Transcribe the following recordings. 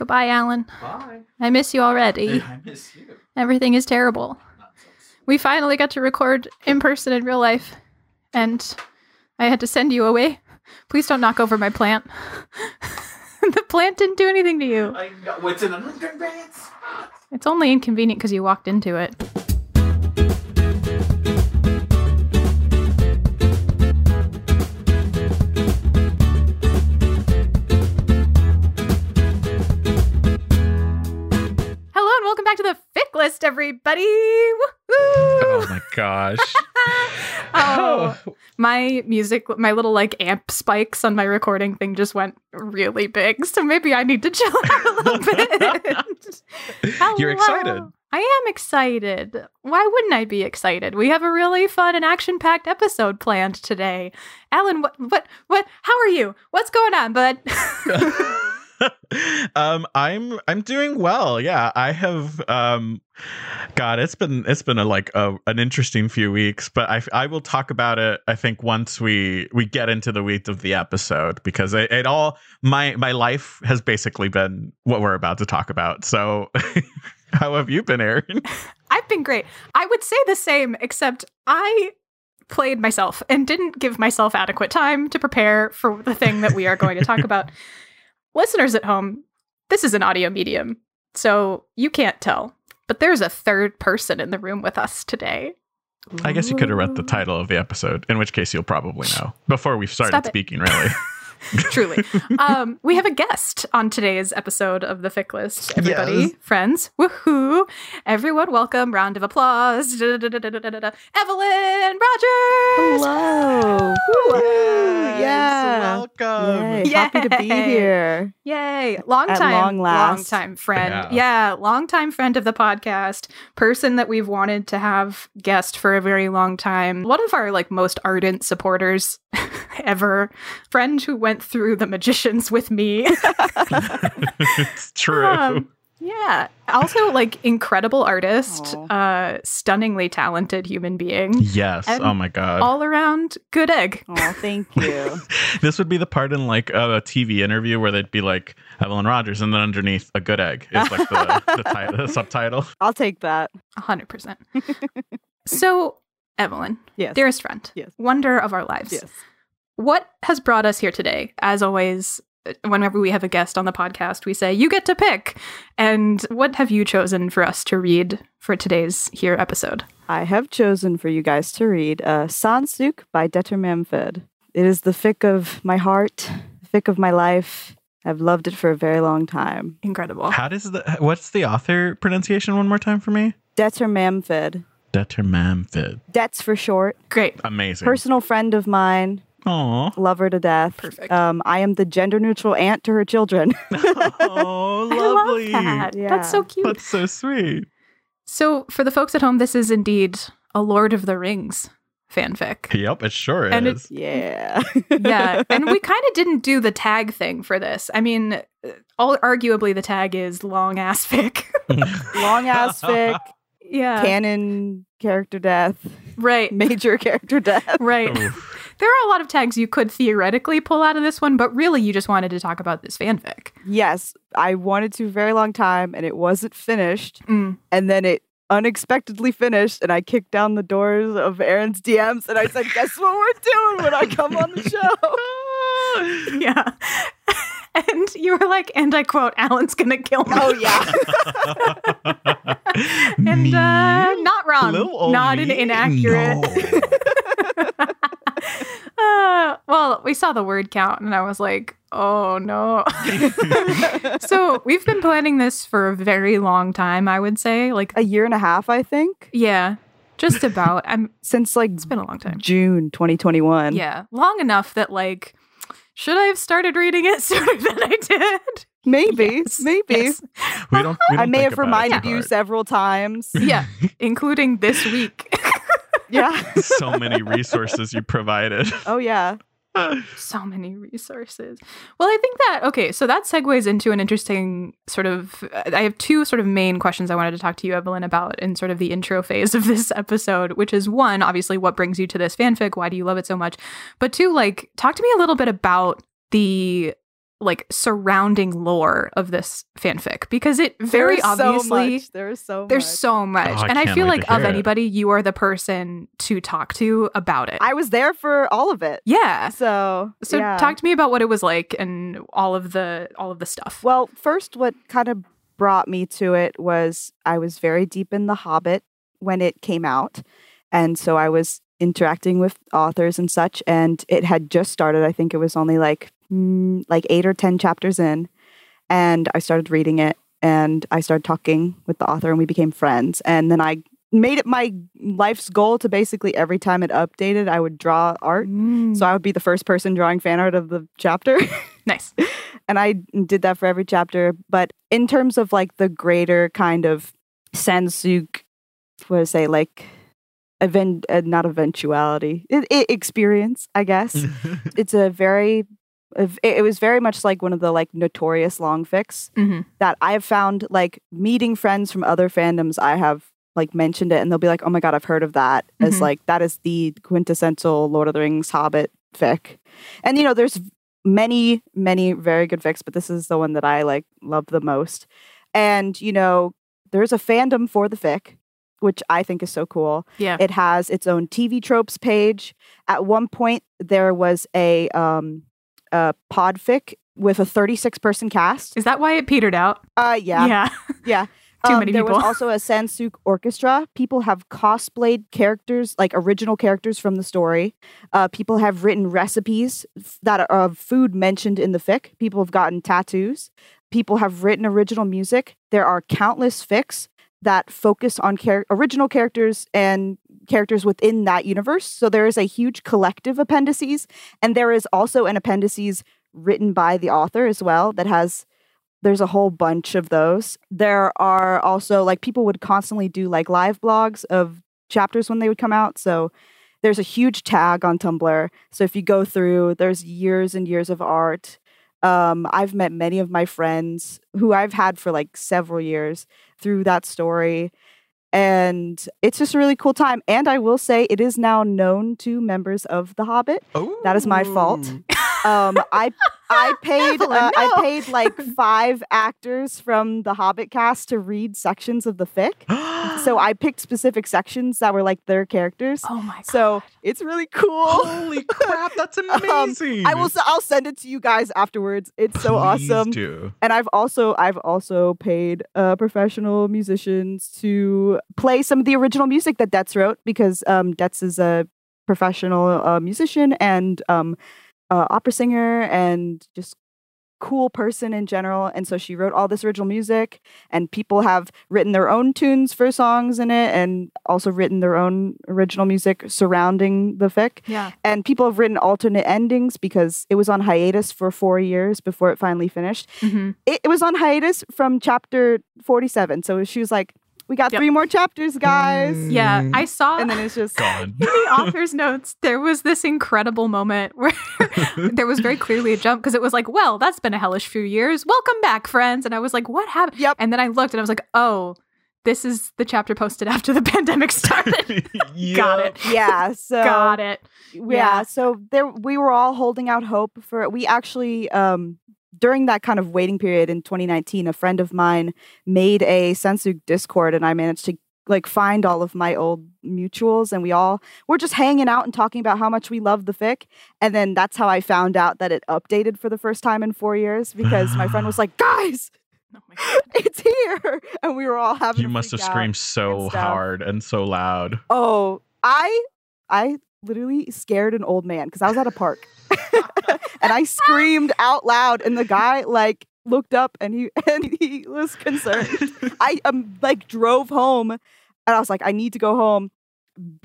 Goodbye, Alan. Bye. I miss you already. I miss you. Everything is terrible. We finally got to record in person in real life, and I had to send you away. Please don't knock over my plant. the plant didn't do anything to you. I know in an. It's only inconvenient because you walked into it. List, everybody. Woohoo! Oh my gosh. Oh, my music, my little like amp spikes on my recording thing just went really big. So maybe I need to chill out a little bit. You're excited. I am excited. Why wouldn't I be excited? We have a really fun and action-packed episode planned today. Alan, what, what, what? How are you? What's going on, bud? um i'm i'm doing well yeah i have um god it's been it's been a like a, an interesting few weeks but i i will talk about it i think once we we get into the weeds of the episode because it, it all my my life has basically been what we're about to talk about so how have you been aaron I've been great. I would say the same, except I played myself and didn't give myself adequate time to prepare for the thing that we are going to talk about. Listeners at home, this is an audio medium, so you can't tell, but there's a third person in the room with us today. i guess you could have read the title of the episode in which case you'll probably know before we've started Stop it. speaking really Truly. um, we have a guest on today's episode of the Fic List. Everybody, Yes. friends, woohoo! Everyone, welcome. Round of applause. Da-da-da-da-da-da-da. Evelyn Rogers. Hello. Yes, yeah. welcome Yay. Happy to be here. Yay! Long At time, long last. time friend. Yeah. Yeah. long time friend of the podcast. Person that we've wanted to have guest for a very long time. One of our like most ardent supporters ever. Friend who went through the magicians with me. it's true. Um, yeah. Also, like incredible artist, uh, stunningly talented human being. yes. and Oh my god. All around good egg. Oh, thank you. this would be the part in like a TV interview where they'd be like Evelyn Rogers, and then underneath a good egg is like the the, ti- the subtitle. I'll take that. A hundred percent. So, Evelyn, Yes. dearest friend, Yes. wonder of our lives. Yes. What has brought us here today? As always, whenever we have a guest on the podcast, we say, you get to pick. And what have you chosen for us to read for today's here episode? I have chosen for you guys to read uh, Sansukh by Detter Memfed. It is the fic of my heart, the fic of my life. I've loved it for a very long time. Incredible. How does the what's the author pronunciation one more time for me? Detter Memfed. determamfidd. Debts for short. Great. Amazing. Personal friend of mine. Aw. Love her to death. Perfect. Um, I am the gender neutral aunt to her children. oh, I lovely. love that. Yeah. That's so cute. That's so sweet. So, for the folks at home, this is indeed a Lord of the Rings fanfic. Yep, it sure And is. yeah. yeah, and we kind of didn't do the tag thing for this. I mean, uh, all arguably the tag is long ass fic. Long ass fic. yeah, canon character death, right, major character death. right. Oof. There are a lot of tags you could theoretically pull out of this one, but really, you just wanted to talk about this fanfic. Yes, I wanted to a very long time and it wasn't finished. Mm. And then it unexpectedly finished and I kicked down the doors of Aaron's DMs and I said, Guess what we're doing when I come on the show? Yeah. And you were like, and I quote, Alan's gonna kill me. oh, yeah. and uh, not wrong. Little old Not an inaccurate. No. Uh, well, we saw the word count, and I was like, oh no. so we've been planning this for a very long time, I would say. Like, a year and a half, I think, yeah, just about. I'm. since like It's been a long time. June 2021. Yeah, long enough that like, should I have started reading it sooner than I did? Maybe, Yes, maybe. yes. we don't. We I don't may have reminded you several times. Yeah, including this week. Yeah. so many resources you provided. Oh, yeah. so many resources. Well, I think that okay, so that segues into an interesting sort of. Uh, I have two sort of main questions I wanted to talk to you, Evelyn, about in sort of the intro phase of this episode, which is one, obviously, what brings you to this fanfic? Why do you love it so much? But two, like, talk to me a little bit about the like surrounding lore of this fanfic because it very There's obviously so much. There's so there's much. so much. Oh, I and I feel like of hear it. anybody, you are the person to talk to about it. I was there for all of it. yeah. So So yeah. talk to me about what it was like and all of the all of the stuff. Well, first, what kind of brought me to it was I was very deep in The Hobbit when it came out. And so I was interacting with authors and such. And it had just started. I think it was only like, mm, like eight or 10 chapters in. And I started reading it and I started talking with the author and we became friends. And then I made it my life's goal to basically every time it updated, I would draw art. So I would be the first person drawing fan art of the chapter. nice. and I did that for every chapter. But in terms of like the greater kind of Sansukh, what do I say, like event, uh, not eventuality, it, it, experience, I guess. it's a very, it, it was very much like one of the like notorious long fics hmm that I have found like meeting friends from other fandoms. I have like mentioned it, and they'll be like, "Oh my god, I've heard of that." As Mhm. like that is the quintessential Lord of the Rings Hobbit fic, and you know, there's many, many very good fics, but this is the one that I like love the most. And you know, there's a fandom for the fic, which I think is so cool. Yeah. It has its own TV tropes page. At one point, there was a um, a podfic with a 36 person cast. Is that why it petered out? Uh, yeah, Yeah. yeah. Too Um, many there was also a Sansukh orchestra. People have cosplayed characters, like original characters from the story. Uh, people have written recipes that are of food mentioned in the fic. People have gotten tattoos. People have written original music. There are countless fics that focus on char- original characters and characters within that universe. So there is a huge collective appendices, and there is also an appendices written by the author as well that has there's a whole bunch of those. There are also like people would constantly do like live blogs of chapters when they would come out. So there's a huge tag on Tumblr. So if you go through, there's years and years of art. Um, I've met many of my friends who I've had for like several years through that story. And it's just a really cool time. And I will say it is now known to members of The Hobbit. That is my fault. Um, I I paid Evelyn, uh, I paid like five actors from the Hobbit cast to read sections of the fic. So I picked specific sections that were like their characters. Oh my god. So it's really cool. Holy crap, that's amazing. Um, I will. I'll send it to you guys afterwards. It's so Please awesome. do. And I've also I've also paid uh, professional musicians to play some of the original music that Detz wrote because um, Detz is a professional uh, musician and um, uh, opera singer and just cool person in general. And so she wrote all this original music, and people have written their own tunes for songs in it, and also written their own original music surrounding the fic yeah. and people have written alternate endings because it was on hiatus for four years before it finally finished. hmm It, it was on hiatus from chapter 47. So she was like, We got Yep. three more chapters, guys. Yeah. Mm. I saw And then it's just, Gone. in the author's notes, there was this incredible moment where there was very clearly a jump because it was like, well, that's been a hellish few years. Welcome back, friends. And I was like, what happened? Yep. And then I looked and I was like, oh, this is the chapter posted after the pandemic started. Got it. yeah. So, Got it. yeah. Yeah. So there, we were all holding out hope for We actually, um, during that kind of waiting period in 2019, a friend of mine made a Sansukh Discord, and I managed to like find all of my old mutuals, and we all were just hanging out and talking about how much we love the fic. And then that's how I found out that it updated for the first time in four years because my friend was like, "Guys, Oh my God. it's here!" And we were all having. You must have screamed so and hard and so loud. Oh, I I literally scared an old man because I was at a park. and I screamed out loud and the guy like looked up and he and he was concerned. I um like drove home and I was like I need to go home.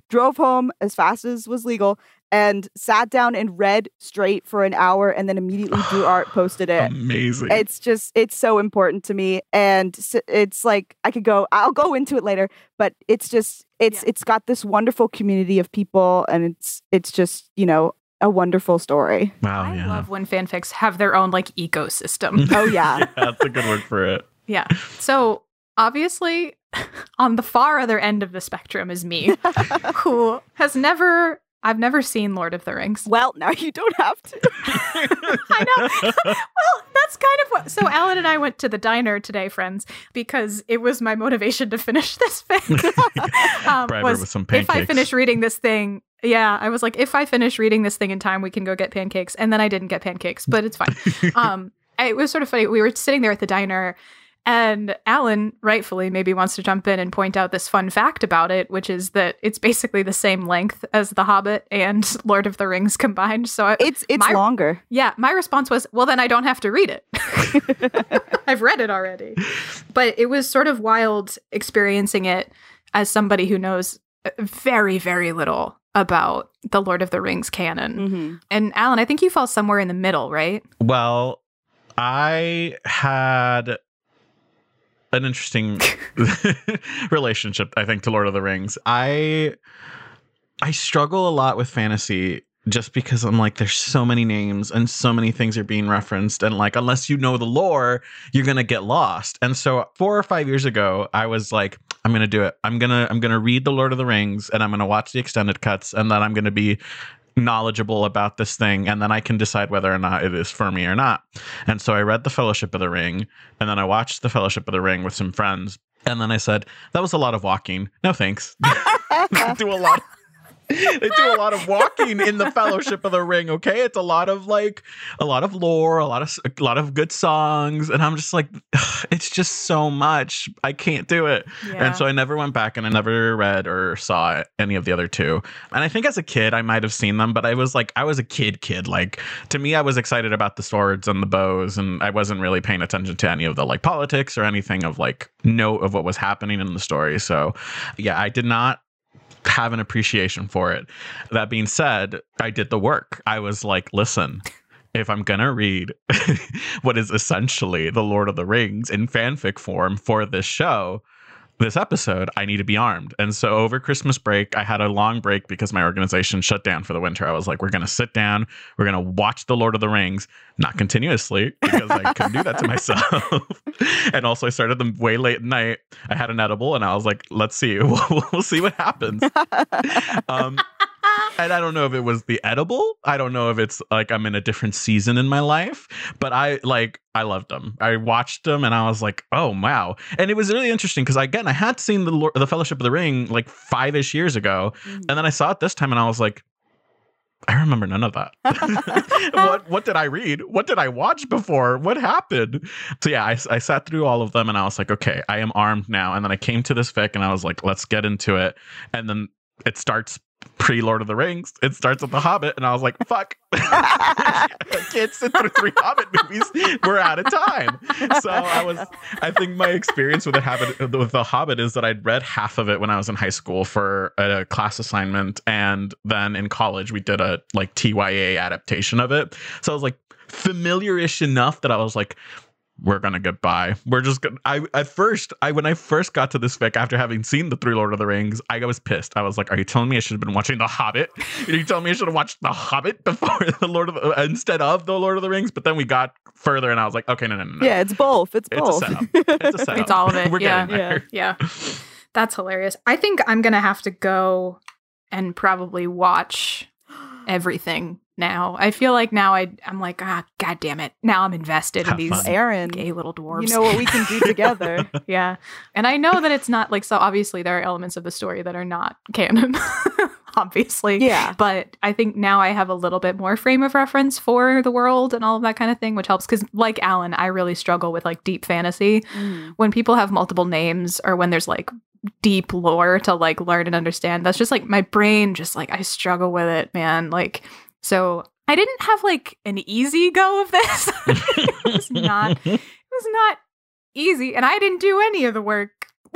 Drove home as fast as was legal and sat down and read straight for an hour and then immediately drew art posted it Amazing. it's just it's so important to me and it's like i could go i'll go into it later but it's just it's Yeah. it's got this wonderful community of people and it's it's just you know a wonderful story wow, I yeah. love when fanfics have their own like ecosystem. oh yeah That's a good word for it. yeah. So obviously, on the far other end of the spectrum is me, who has never I've never seen Lord of the Rings. Well, now you don't have to. I know. well, that's kind of what. So Alan and I went to the diner today, friends, because it was my motivation to finish this thing. um, was with some pancakes. if I finish reading this thing, yeah, I was like, if I finish reading this thing in time, we can go get pancakes. And then I didn't get pancakes, but it's fine. um, it was sort of funny. We were sitting there at the diner, and Alan, rightfully, maybe wants to jump in and point out this fun fact about it, which is that it's basically the same length as The Hobbit and Lord of the Rings combined. So, I, It's it's My- longer. yeah, my response was, well, then I don't have to read it. I've read it already. But it was sort of wild experiencing it as somebody who knows uh, very, very little about the Lord of the Rings canon. hmm And Alan, I think you fall somewhere in the middle, right? Well, I had an interesting relationship, I think, to Lord of the Rings. I I struggle a lot with fantasy just because I'm like, there's so many names and so many things are being referenced, and like, unless you know the lore, you're gonna get lost. And so, four or five years ago, I was like, I'm gonna do it. I'm gonna I'm gonna read the Lord of the Rings, and I'm gonna watch the extended cuts, and then I'm gonna be knowledgeable about this thing and then I can decide whether or not it is for me or not. And so I read The Fellowship of the Ring and then I watched The Fellowship of the Ring with some friends and then I said that was a lot of walking. No thanks. do a lot they do a lot of walking in the Fellowship of the Ring, okay? It's a lot of like a lot of lore, a lot of a lot of good songs and I'm just like it's just so much. I can't do it. Yeah. And so I never went back and I never read or saw any of the other two. And I think as a kid, I might have seen them, but I was like, I was a kid, kid. Like, to me, I was excited about the swords and the bows, and I wasn't really paying attention to any of the like politics or anything of like note of what was happening in the story. So, yeah, I did not have an appreciation for it. That being said, I did the work. I was like, listen, if I'm gonna read what is essentially the Lord of the Rings in fanfic form for this show, this episode, I need to be armed. And so over Christmas break, I had a long break because my organization shut down for the winter. I was like, we're gonna sit down, we're gonna watch the Lord of the Rings, not continuously because I couldn't do that to myself. and also, I started them way late at night. I had an edible, and I was like, let's see, we'll, we'll see what happens. Um, and I don't know if it was the edible. I don't know if it's like I'm in a different season in my life, but I like I loved them. I watched them and I was like, oh wow! And it was really interesting because again, I had seen the Lord, the Fellowship of the Ring like five ish years ago, mm-hmm. and then I saw it this time and I was like. I remember none of that. what what did I read? What did I watch before? What happened? So yeah, I, I sat through all of them and I was like, okay, I am armed now. And then I came to this fic and I was like, let's get into it. And then it starts pre Lord of the Rings. It starts with The Hobbit, and I was like, "Fuck, I can't sit through three Hobbit movies. We're out of time." So I was, I think my experience with the Hobbit, with The Hobbit, is that I'd read half of it when I was in high school for a class assignment, and then in college we did a like TYA adaptation of it. So I was like familiar-ish enough that I was like, we're gonna get by. We're just gonna. I at first, I when I first got to this fic after having seen the three Lord of the Rings, I was pissed. I was like, "Are you telling me I should have been watching The Hobbit? Are you telling me I should have watched The Hobbit before the Lord of the, instead of the Lord of the Rings?" But then we got further, and I was like, "Okay, no, no, no, no. yeah, it's both. It's it's both. a setup. It's a setup. It's all of it, We're yeah. getting there. Yeah. That's hilarious. I think I'm going to have to go and probably watch everything now. I feel like now I, I'm like, ah, God damn it. Now I'm invested in these fun. Aaron, gay little dwarves. you know what we can do together. yeah. And I know that it's not like, so obviously there are elements of the story that are not canon, obviously. yeah. But I think now I have a little bit more frame of reference for the world and all of that kind of thing, which helps. Because, like Alan, I really struggle with like deep fantasy. Mm. When people have multiple names or when there's like deep lore to like learn and understand, that's just like my brain, just like I struggle with it, man. Like, so I didn't have like an easy go of this. it was not, it was not easy. And I didn't do any of the work.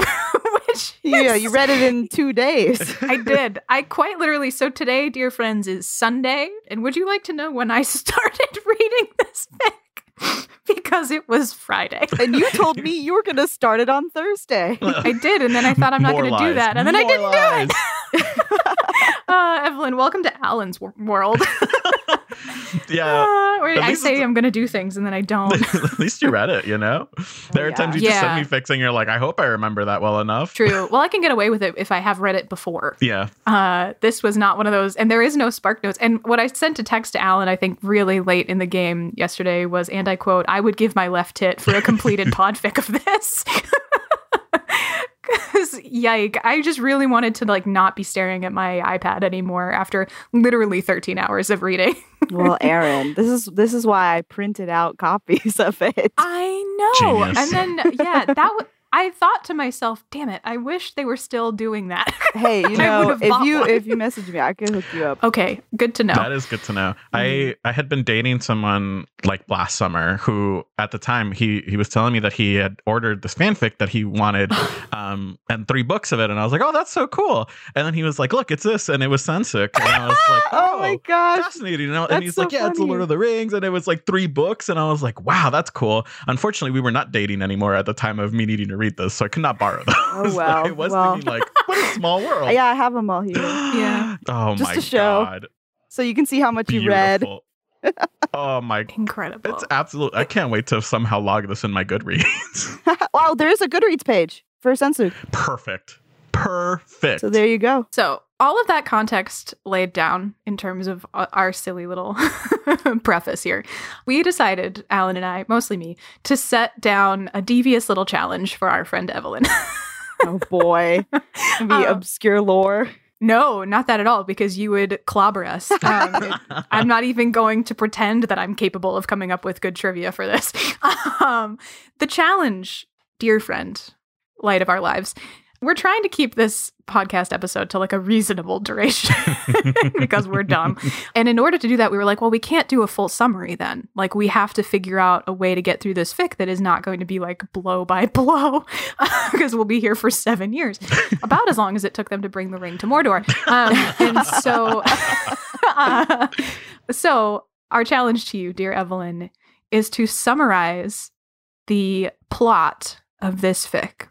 Which Yeah, is- you read it in two days. I did. I quite literally. So today, dear friends, is Sunday. And would you like to know when I started reading this fic? because it was Friday. and you told me you were going to start it on Thursday. I did. And then I thought I'm not going to do that. And then I didn't lies. do it. uh, Evelyn, welcome to Alan's w- world. yeah. Ah, where I say I'm going to do things and then I don't. At least you read it, you know? There are yeah. times you just send me fixing, you're like, I hope I remember that well enough. True. Well, I can get away with it if I have read it before. Yeah. Uh, this was not one of those, and there is no spark notes. And what I sent a text to Alan, I think, really late in the game yesterday was, and I quote, "I would give my left tit for a completed podfic of this." Because yike, I just really wanted to like not be staring at my iPad anymore after literally 13 hours of reading. well, Aaron, this is this is why I printed out copies of it. I know. Genius. And then yeah, that w- I thought to myself, damn it, I wish they were still doing that. Hey, you know, if you one. if you message me, I can hook you up. okay, good to know. That is good to know. I Mm-hmm. I had been dating someone like last summer who at the time he he was telling me that he had ordered this fanfic that he wanted um and three books of it and I was like, "Oh, that's so cool." And then he was like, "Look, it's this." And it was Sansukh. And I was like, Oh, "Oh, my gosh. fascinating." You know? And he's so like, "Yeah, it's the. Lord of the Rings." And it was like three books and I was like, "Wow, that's cool." Unfortunately, we were not dating anymore at the time of me needing to read this, so I could not borrow those. Oh, well. I was Well. thinking like, "What a small world." Yeah, I have them all here, Yeah. Oh Just my to show. god. so you can see how much you read. Oh my Incredible. it's absolute. I can't wait to somehow log this in my Goodreads. wow, there is a Goodreads page for Sansukh. Perfect. Perfect. So there you go. So, all of that context laid down in terms of uh, our silly little preface here, we decided, Alan and I, mostly me, to set down a devious little challenge for our friend Evelyn. Oh boy, the Um, obscure lore. no, not that at all, because you would clobber us. Um, I'm not even going to pretend that I'm capable of coming up with good trivia for this. Um, the challenge, dear friend, light of our lives, we're trying to keep this podcast episode to like a reasonable duration because we're dumb. And in order to do that, we were like, well, we can't do a full summary then. Like, we have to figure out a way to get through this fic that is not going to be like blow by blow because we'll be here for seven years, about as long as it took them to bring the ring to Mordor. Um, and so, uh, so our challenge to you, dear Evelyn, is to summarize the plot of this fic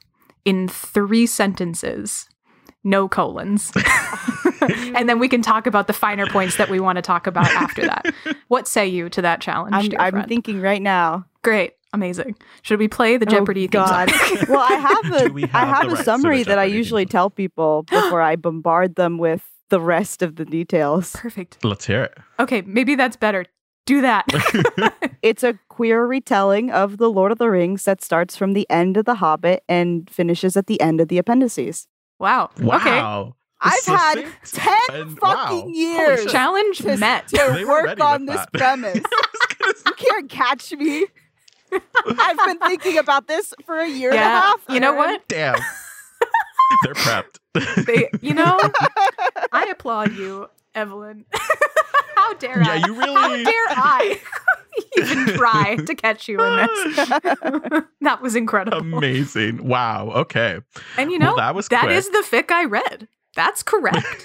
in three sentences, no colons. and then we can talk about the finer points that we want to talk about after that. What say you to that challenge? I'm, dear I'm thinking right now. Great, amazing. Should we play the oh, Jeopardy oh, theme song? God. well, I have Do we a I have have a rights to the summary that I Jeopardy theme usually tell people before I bombard them with the rest of the details. Perfect. Let's hear it. Okay, maybe that's better. Do that. It's a queer retelling of The Lord of the Rings that starts from the end of The Hobbit and finishes at the end of the appendices. wow. Okay. Wow. I've So had thanks. 10 And fucking Holy years. Challenge to, met. to They were work on this that. premise. you can't catch me. I've been thinking about this for a year and a Yeah. half. You know what? Damn. They're prepped. They, you know, I applaud you, Evelyn. How dare yeah, I? you How really. dare I even try to catch you in this? that was incredible. Amazing. Wow. Okay. and you know, well, that was that quick. is the fic I read. That's correct.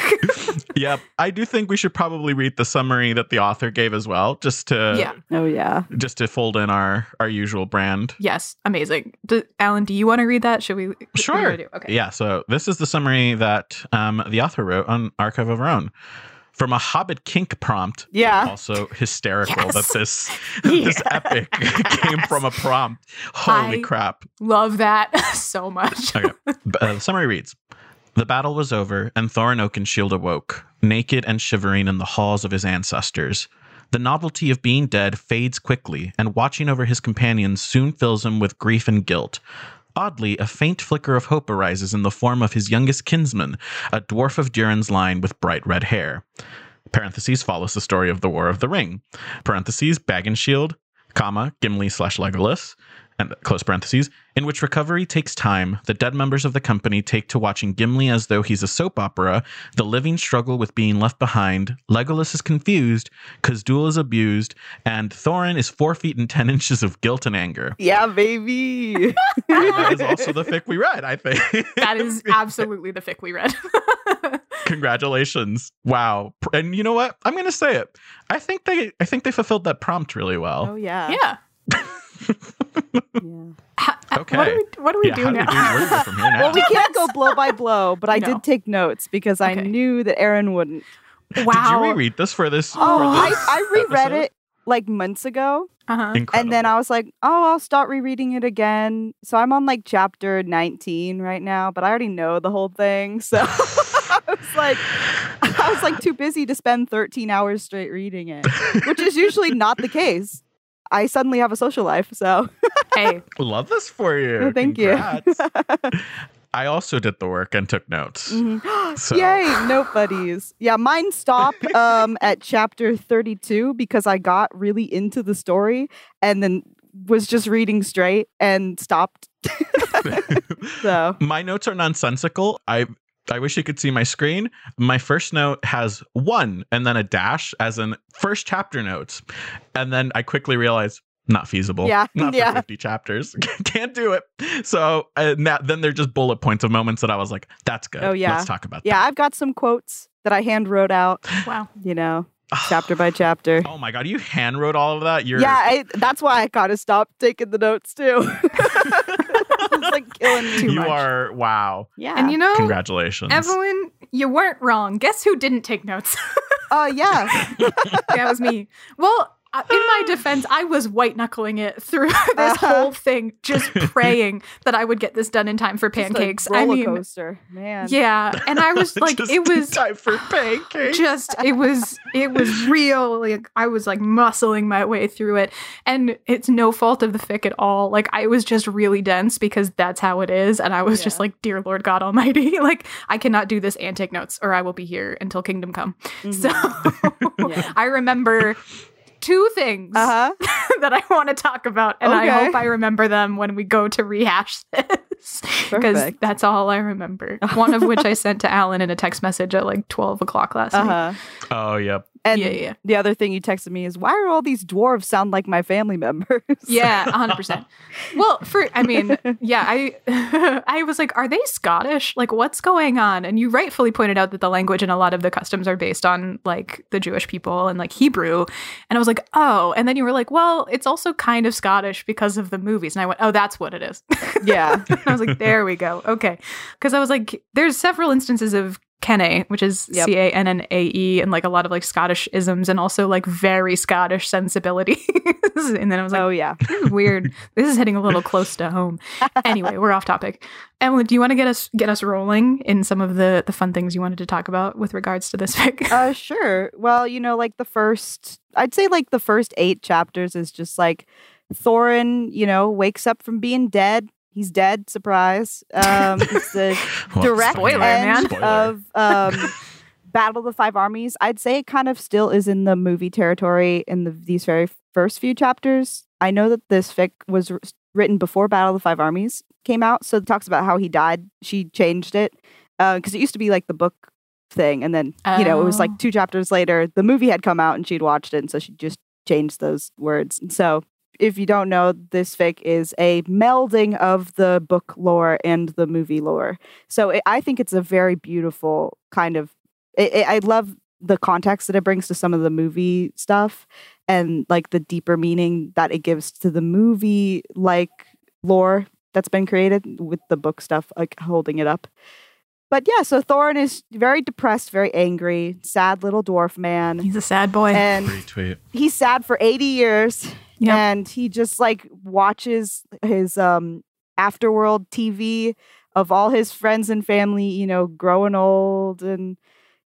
Yep. I do think we should probably read the summary that the author gave as well, just to yeah. Oh, yeah. just to fold in our our usual brand. Yes. Amazing. Do, Alan, do you want to read that? Should we? what do you Sure. wanna do? Okay. Yeah. So this is the summary that um, the author wrote on Archive of Our Own. From a Hobbit kink prompt, Yeah. also hysterical Yes. that this this epic came from a prompt. Holy I- crap! Love that so much. Okay. Uh, the summary reads The battle was over, and Thorin Oakenshield awoke, naked and shivering in the halls of his ancestors. The novelty of being dead fades quickly, and watching over his companions soon fills him with grief and guilt. Oddly, a faint flicker of hope arises in the form of his youngest kinsman, a dwarf of Durin's line with bright red hair. Parentheses follows the story of the War of the Ring. Parentheses, Bag and Shield, comma, Gimli slash Legolas, and close parentheses, in which recovery takes time, the dead members of the company take to watching Gimli as though he's a soap opera, the living struggle with being left behind, Legolas is confused, Khuzdul is abused, and Thorin is four feet and ten inches of guilt and anger. Yeah, baby. that is also the fic we read, I think. That is absolutely the fic we read. Congratulations. Wow. And you know what? I'm gonna say it. I think they I think they fulfilled that prompt really well. oh, yeah. yeah. Yeah. Ha- What do Okay. we, what do, we yeah, do how do we now? do, do we from here now? Well, we can't go blow by blow, but I No. did take notes because I knew that Aaron wouldn't. Wow. Did you reread this for this? Oh, for I, this I reread episode? it like months ago. Uh-huh. And then I was like, oh, I'll start rereading it again. So I'm on like chapter 19 right now, but I already know the whole thing. So I was like, I was like too busy to spend 13 hours straight reading it, which is usually not the case. I suddenly have a social life. So hey, love this for you. Thank you. I also did the work and took notes. Mhm. So- yay, note buddies. Yeah, mine stop um, at chapter 32 because I got really into the story and then was just reading straight and stopped. So. my notes are nonsensical. I I wish you could see my screen. My first note has one and then a dash as in first chapter notes. And then I quickly realized not feasible. Yeah, Not yeah. for 50 chapters. Can't do it. So uh, now, then they're just bullet points of moments that I was like, that's good. Oh, yeah. Let's talk about that. Yeah, I've got some quotes that I hand wrote out, wow. you know, that. chapter by chapter. Oh my God. You hand wrote all of that? You're Yeah, I, that's why I kind of stopped taking the notes too. it's like killing me. Too you much. are wow. Yeah. And you know, Congratulations. Evelyn, you weren't wrong. Guess who didn't take notes? Oh yeah. that was me. Well, uh, in my defense, I was white knuckling it through this Uh-huh. whole thing, just praying that I would get this done in time for Just a pancakes. roller I mean, coaster, man. yeah, and I was like, Just it in was time for pancakes. just it was it was real like i was like muscling my way through it and it's no fault of the fic at all like i was just really dense because that's how it is and i was just like dear lord god almighty like i cannot do this and take notes or i will be here until kingdom come Mhm. so Yeah. i remember two things Uh huh. that i want to talk about and i hope i remember them when we go to rehash this because that's all i remember one of which i sent to alan in a text message at like 12 o'clock last Uh night. Oh, yep. And Yeah, yeah. the other thing you texted me is, why are all these dwarves sound like my family members? Yeah, hundred percent. Well, for I mean, yeah, I I was like, are they Scottish? Like, what's going on? And you rightfully pointed out that the language and a lot of the customs are based on like the Jewish people and like Hebrew. And I was like, oh. And then you were like, well, it's also kind of Scottish because of the movies. And I went, oh, that's what it is. yeah. I was like, there we go. Okay. Because I was like, there's several instances of cannae, which is Yep. C A N N A E, and like a lot of like Scottish isms and also like very Scottish sensibility. and then I was like, oh yeah. this is weird. this is hitting a little close to home. Anyway, we're off topic. Evelyn, do you want to get us get us rolling in some of the the fun things you wanted to talk about with regards to this fic? Uh, sure. Well, you know, like the first, I'd say like the first eight chapters is just like Thorin, you know, wakes up from being dead. He's dead. Surprise. Um, it's the Well, direct Spoiler, end of um, Battle of the Five Armies. I'd say it kind of still is in the movie territory in the, these very first few chapters. I know that this fic was r- written before Battle of the Five Armies came out, so it talks about how he died. She changed it because it used to be like the book thing, and then you know it was Oh. like two chapters later, the movie had come out and she'd watched it, and so she just changed those words. And so if you don't know, this fic is a melding of the book lore and the movie lore. So it, I think it's a very beautiful kind of. It, it, I love the context that it brings to some of the movie stuff, and like the deeper meaning that it gives to the movie like lore that's been created with the book stuff like holding it up. But yeah, so Thorin is very depressed, very angry, sad little dwarf man, He's a sad boy. and Retweet. he's sad for 80 years Yep. and he just like watches his um afterworld tv of all his friends and family you know growing old and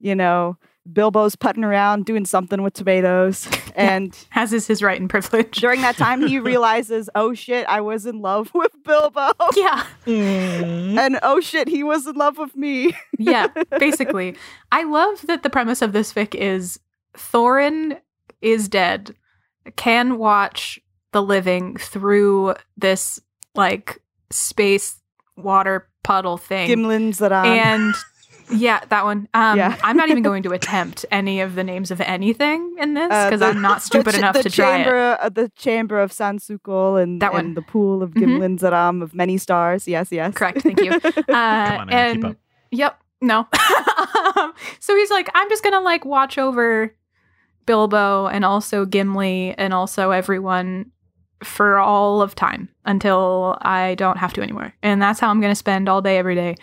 you know bilbo's putting around doing something with tomatoes and Has is his right and privilege. during that time he realizes oh shit i was in love with bilbo Yeah. and oh shit he was in love with me Yeah. Basically. I love that the premise of this fic is Thorin is dead, can watch the living through this like space water puddle thing. gimlins that i and yeah, that one. Um, Yeah. I'm not even going to attempt any of the names of anything in this Uh, because the- I'm not stupid the, ch- enough the to try it. chamber, uh, the chamber of Sansukol and, That one. and the pool of. Gimlin Zaram of many stars. Yes, yes. Correct. Thank you. Uh, Come on, Anne, keep and up. yep, no. so he's like, I'm just gonna like watch over Bilbo and also Gimli and also everyone for all of time until I don't have to anymore. And that's how I'm gonna spend all day every day.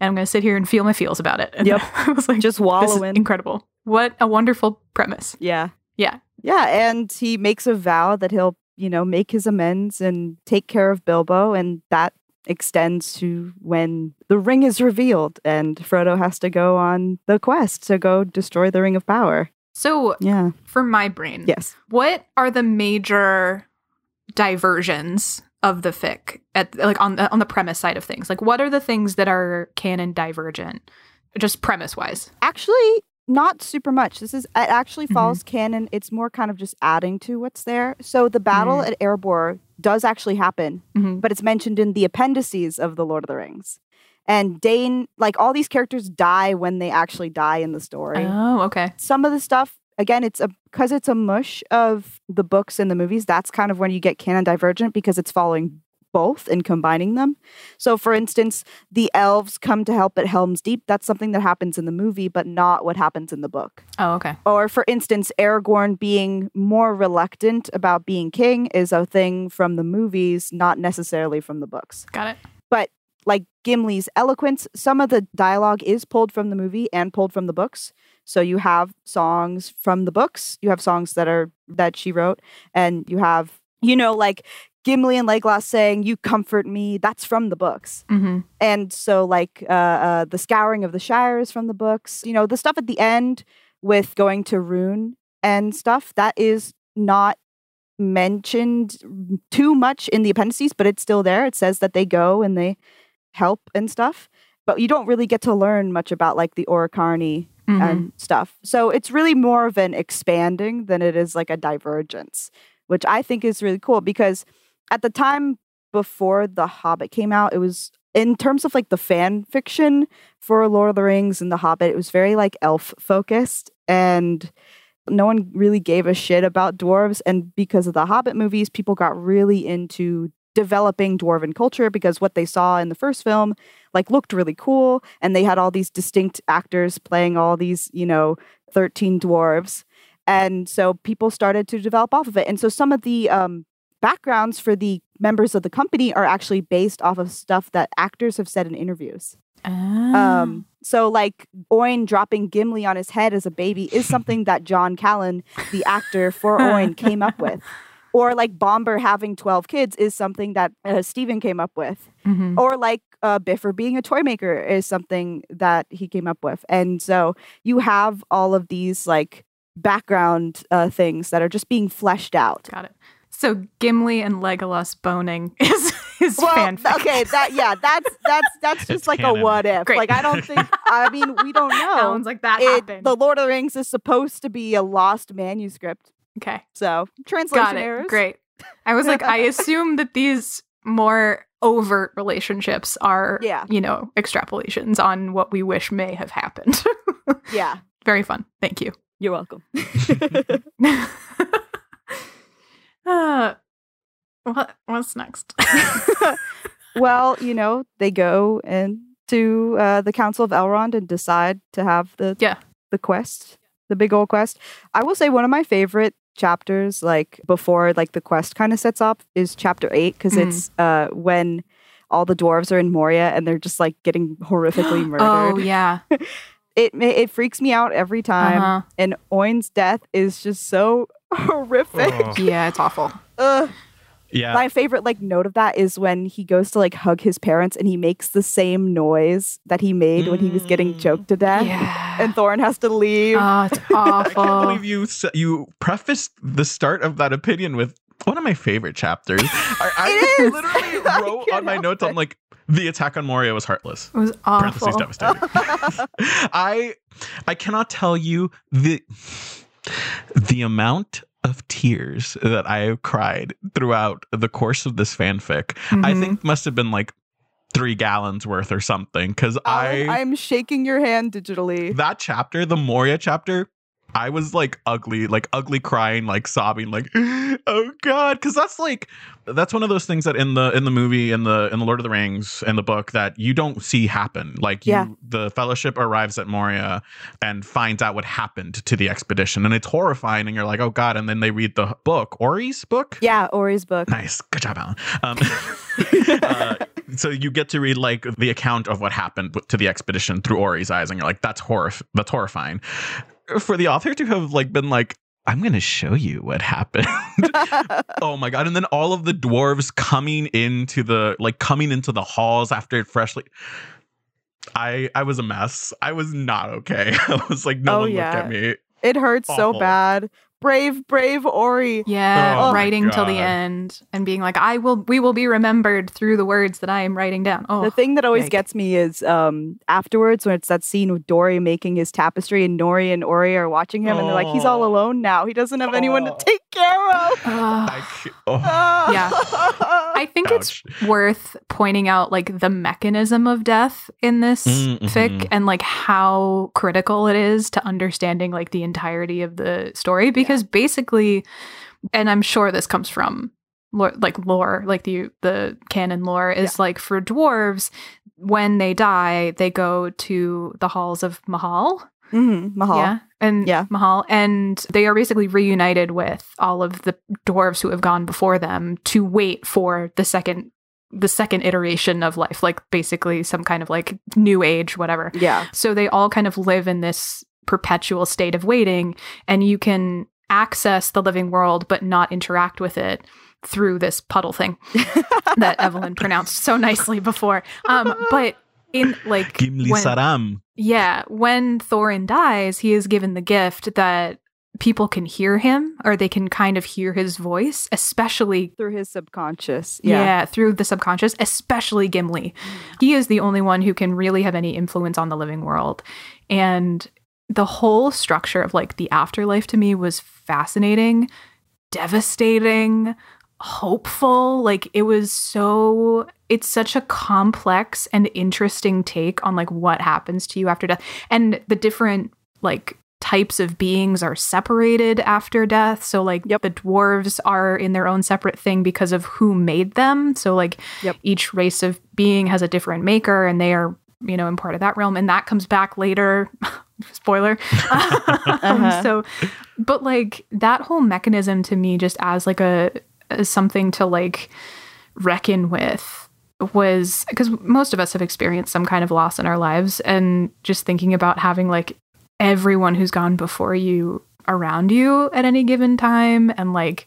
And I'm gonna sit here and feel my feels about it. And Yep. I was like, Just wallowing. incredible. What a wonderful premise. Yeah. Yeah. Yeah, and he makes a vow that he'll, you know, make his amends and take care of Bilbo, and that extends to when the ring is revealed and Frodo has to go on the quest to go destroy the ring of power. So, Yeah. for my brain, Yes. what are the major diversions of the fic at like on the on the premise side of things? Like what are the things that are canon divergent? Just premise wise. Actually, not super much. This is it actually follows canon. It's more kind of just adding to what's there. So the battle at Erebor does actually happen, Mhm. but it's mentioned in the appendices of the Lord of the Rings. And Dáin, like all these characters die when they actually die in the story. Oh, okay. Some of the stuff, again, it's a because it's a mush of the books and the movies. That's kind of when you get canon divergent because it's following both and combining them. So, for instance, the elves come to help at Helm's Deep. That's something that happens in the movie, but not what happens in the book. Oh, okay. Or, for instance, Aragorn being more reluctant about being king is a thing from the movies, not necessarily from the books. Got it. But like Gimli's eloquence, some of the dialogue is pulled from the movie and pulled from the books. So you have songs from the books, you have songs that are that she wrote, and you have, you know, like Gimli and Legolas saying, You comfort me, that's from the books. Mhm. And so, like, uh, uh, the scouring of the Shire is from the books. You know, the stuff at the end with going to Rhûn and stuff, that is not mentioned too much in the appendices, but it's still there. It says that they go and they help and stuff. But you don't really get to learn much about like the Orocarni Mhm. and stuff. So it's really more of an expanding than it is like a divergence, which I think is really cool because at the time before The Hobbit came out, it was in terms of like the fan fiction for Lord of the Rings and The Hobbit, it was very like elf focused and no one really gave a shit about dwarves. And because of the Hobbit movies, people got really into developing dwarven culture because what they saw in the first film like looked really cool and they had all these distinct actors playing all these you know 13 dwarves and so people started to develop off of it and so some of the um, backgrounds for the members of the company are actually based off of stuff that actors have said in interviews Ah. um, so like Oin dropping Gimli on his head as a baby is something that John Callen, the actor for Oin, came up with. Or like Bombur having 12 kids is something that uh, Stephen came up with. Mhm. Or like uh, Bifur being a toy maker is something that he came up with. And so you have all of these like background uh, things that are just being fleshed out. Got it. So Gimli and Legolas boning is is Well, fanfic. okay, that yeah, that's that's that's just It's like canon. a what if. Great. Like I don't think I mean we don't know. Alan's like that it, happened. the Lord of the Rings is supposed to be a lost manuscript. Okay. So translation Got it. errors. Great. I was like, I assume that these more overt relationships are, Yeah. you know, extrapolations on what we wish may have happened. Yeah, Very fun. Thank you. you're welcome. uh, what what's next? well, you know, they go and to uh, the Council of Elrond and decide to have the Yeah. the quest, the big old quest. I will say one of my favorite chapters, like before like the quest kind of sets up, is chapter eight because Mm. it's uh, when all the dwarves are in Moria and they're just like getting horrifically murdered. oh yeah. It it freaks me out every time. Uh-huh. And Oin's death is just so horrific. Oh. Yeah, it's awful. Ugh. Yeah. My favorite like note of that is when he goes to like hug his parents and he makes the same noise that he made when he was getting Mm. choked to death. Yeah. And Thorin has to leave. oh, it's I can't believe you you prefaced the start of that opinion with one of my favorite chapters. I, I It is. literally wrote can't on my help notes, I'm like, the attack on Moria was heartless. it was awful. Parentheses devastating. I I cannot tell you the the amount of tears that I have cried throughout the course of this fanfic. I Mhm. think must have been like three gallons worth or something. Cause I Alan, I'm shaking your hand digitally. that chapter, the Moria chapter, I was like ugly, like ugly crying, like sobbing, like oh god, because that's like that's one of those things that in the in the movie in the in the Lord of the Rings in the book that you don't see happen. Like you, Yeah. the Fellowship arrives at Moria and finds out what happened to the expedition, and it's horrifying. And you're like, oh god, and then they read the book, Ori's book. Yeah, Ori's book. Nice, good job, Alan. Um, uh, so you get to read like the account of what happened to the expedition through Ori's eyes, and you're like, "That's horrif- That's horrifying." For the author to have like been like, I'm gonna show you what happened. oh my god! And then all of the dwarves coming into the like coming into the halls after it freshly. I I was a mess. I was not okay. I was like, no Oh, one yeah. looked at me. it hurts so bad. Brave, brave Ori. Yeah, Oh writing till the end and being like, I will we will be remembered through the words that I am writing down. Oh The thing that always yike. gets me is um afterwards when it's that scene with Dori making his tapestry and Nori and Ori are watching him and they're like, he's all alone now. He doesn't have anyone to take care of. Ugh. I oh, Yeah. I think it's worth pointing out like the mechanism of death in this Mm, fic and like how critical it is to understanding like the entirety of the story because basically and I'm sure this comes from lore, like lore like the the canon lore is like for dwarves when they die they go to the halls of Mahal Mhm, Mahal. yeah. And Yeah. Mahal. And they are basically reunited with all of the dwarves who have gone before them to wait for the second the second iteration of life, like basically some kind of like new age, whatever. Yeah. So they all kind of live in this perpetual state of waiting, and you can access the living world but not interact with it through this puddle thing that Evelyn pronounced so nicely before. Um, but in like Gimli when- Saram. Yeah, when Thorin dies, he is given the gift that people can hear him or they can kind of hear his voice, especially Through his subconscious. yeah. Yeah. through the subconscious, especially Gimli. He is the only one who can really have any influence on the living world. And the whole structure of like the afterlife to me was fascinating, devastating, hopeful. Like it was so it's such a complex and interesting take on like what happens to you after death. And the different like types of beings are separated after death. So like Yep. the dwarves are in their own separate thing because of who made them. So like Yep. each race of being has a different maker and they are, you know, in part of that realm. And that comes back later. Spoiler. um, so but like that whole mechanism to me just as like a as something to like reckon with was because most of us have experienced some kind of loss in our lives and just thinking about having like everyone who's gone before you around you at any given time and like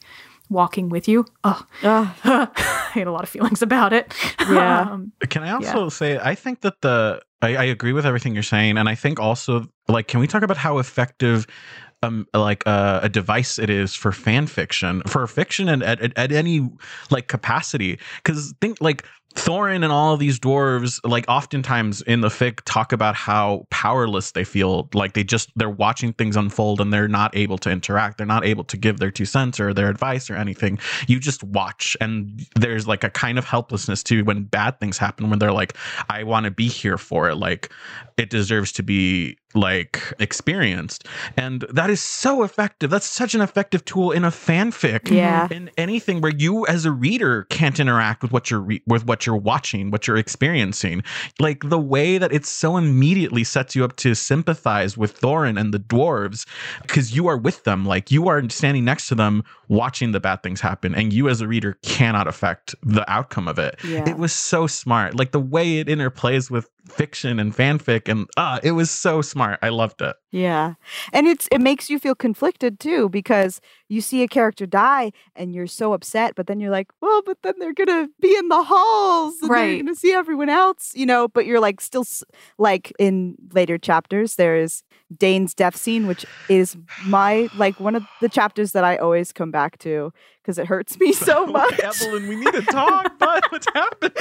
walking with you oh Ugh. i had a lot of feelings about it Yeah. um, Can I also say I think that the I, I agree with everything you're saying, and I think also like can we talk about how effective um like uh, a device it is for fan fiction for fiction and at, at, at any like capacity because think like Thorin and all of these dwarves, like oftentimes in the fic, talk about how powerless they feel. Like they just they're watching things unfold and they're not able to interact. They're not able to give their two cents or their advice or anything. You just watch, and there's like a kind of helplessness too when bad things happen. When they're like, "I want to be here for it. Like it deserves to be like experienced," and that is so effective. That's such an effective tool in a fanfic. Yeah. Mm-hmm. in anything where you as a reader can't interact with what you're re- with what you're watching what you're experiencing. Like the way that it so immediately sets you up to sympathize with thorin and the dwarves because you are with them. Like you are standing next to them watching the bad things happen and you as a reader cannot affect the outcome of it. Yeah. it was so smart. Like the way it interplays with fiction and fanfic and uh it was so smart i loved it Yeah. And it's it makes you feel conflicted too because you see a character die and you're so upset, but then you're like, well, but then they're gonna be in the halls and Right. they're gonna see everyone else, you know. But you're like still like in later chapters, there is Dáin's death scene, which is my like one of the chapters that I always come back to because it hurts me so much. Evelyn, we need to talk, bud. What's happening?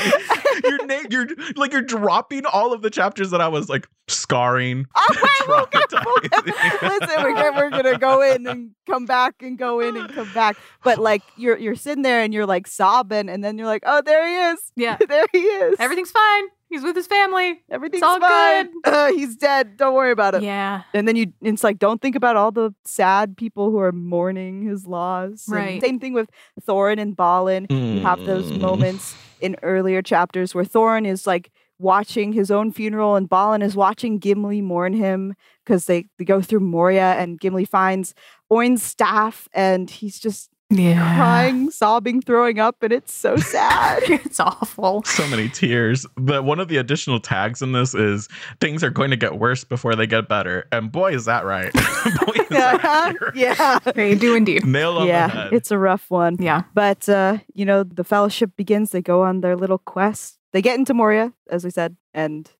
You're, na- you're like you're dropping all of the chapters that I was like scarring. Oh, wait, we'll get- we'll get- Listen, we're gonna, we're gonna go in and come back and go in and come back. But like you're you're sitting there and you're like sobbing, and then you're like, oh, there he is. yeah there he is. everything's fine he's with his family everything's all fine. Uh, he's dead. Don't worry about it. yeah And then you, it's like, don't think about all the sad people who are mourning his loss. And Right. same thing with Thorin and Balin. You have those Mm. moments in earlier chapters where Thorin is like watching his own funeral and Balin is watching Gimli mourn him because they, they go through Moria and Gimli finds Oin's staff and he's just Yeah. crying, sobbing, throwing up, and it's so sad. it's awful. so many tears. But one of the additional tags in this is things are going to get worse before they get better. And boy, is that right. boy, is that yeah, accurate. yeah, They do indeed. Nail on the yeah. head. It's a rough one. Yeah. But uh, you know, the fellowship begins. They go on their little quest. They get into Moria, as we said, and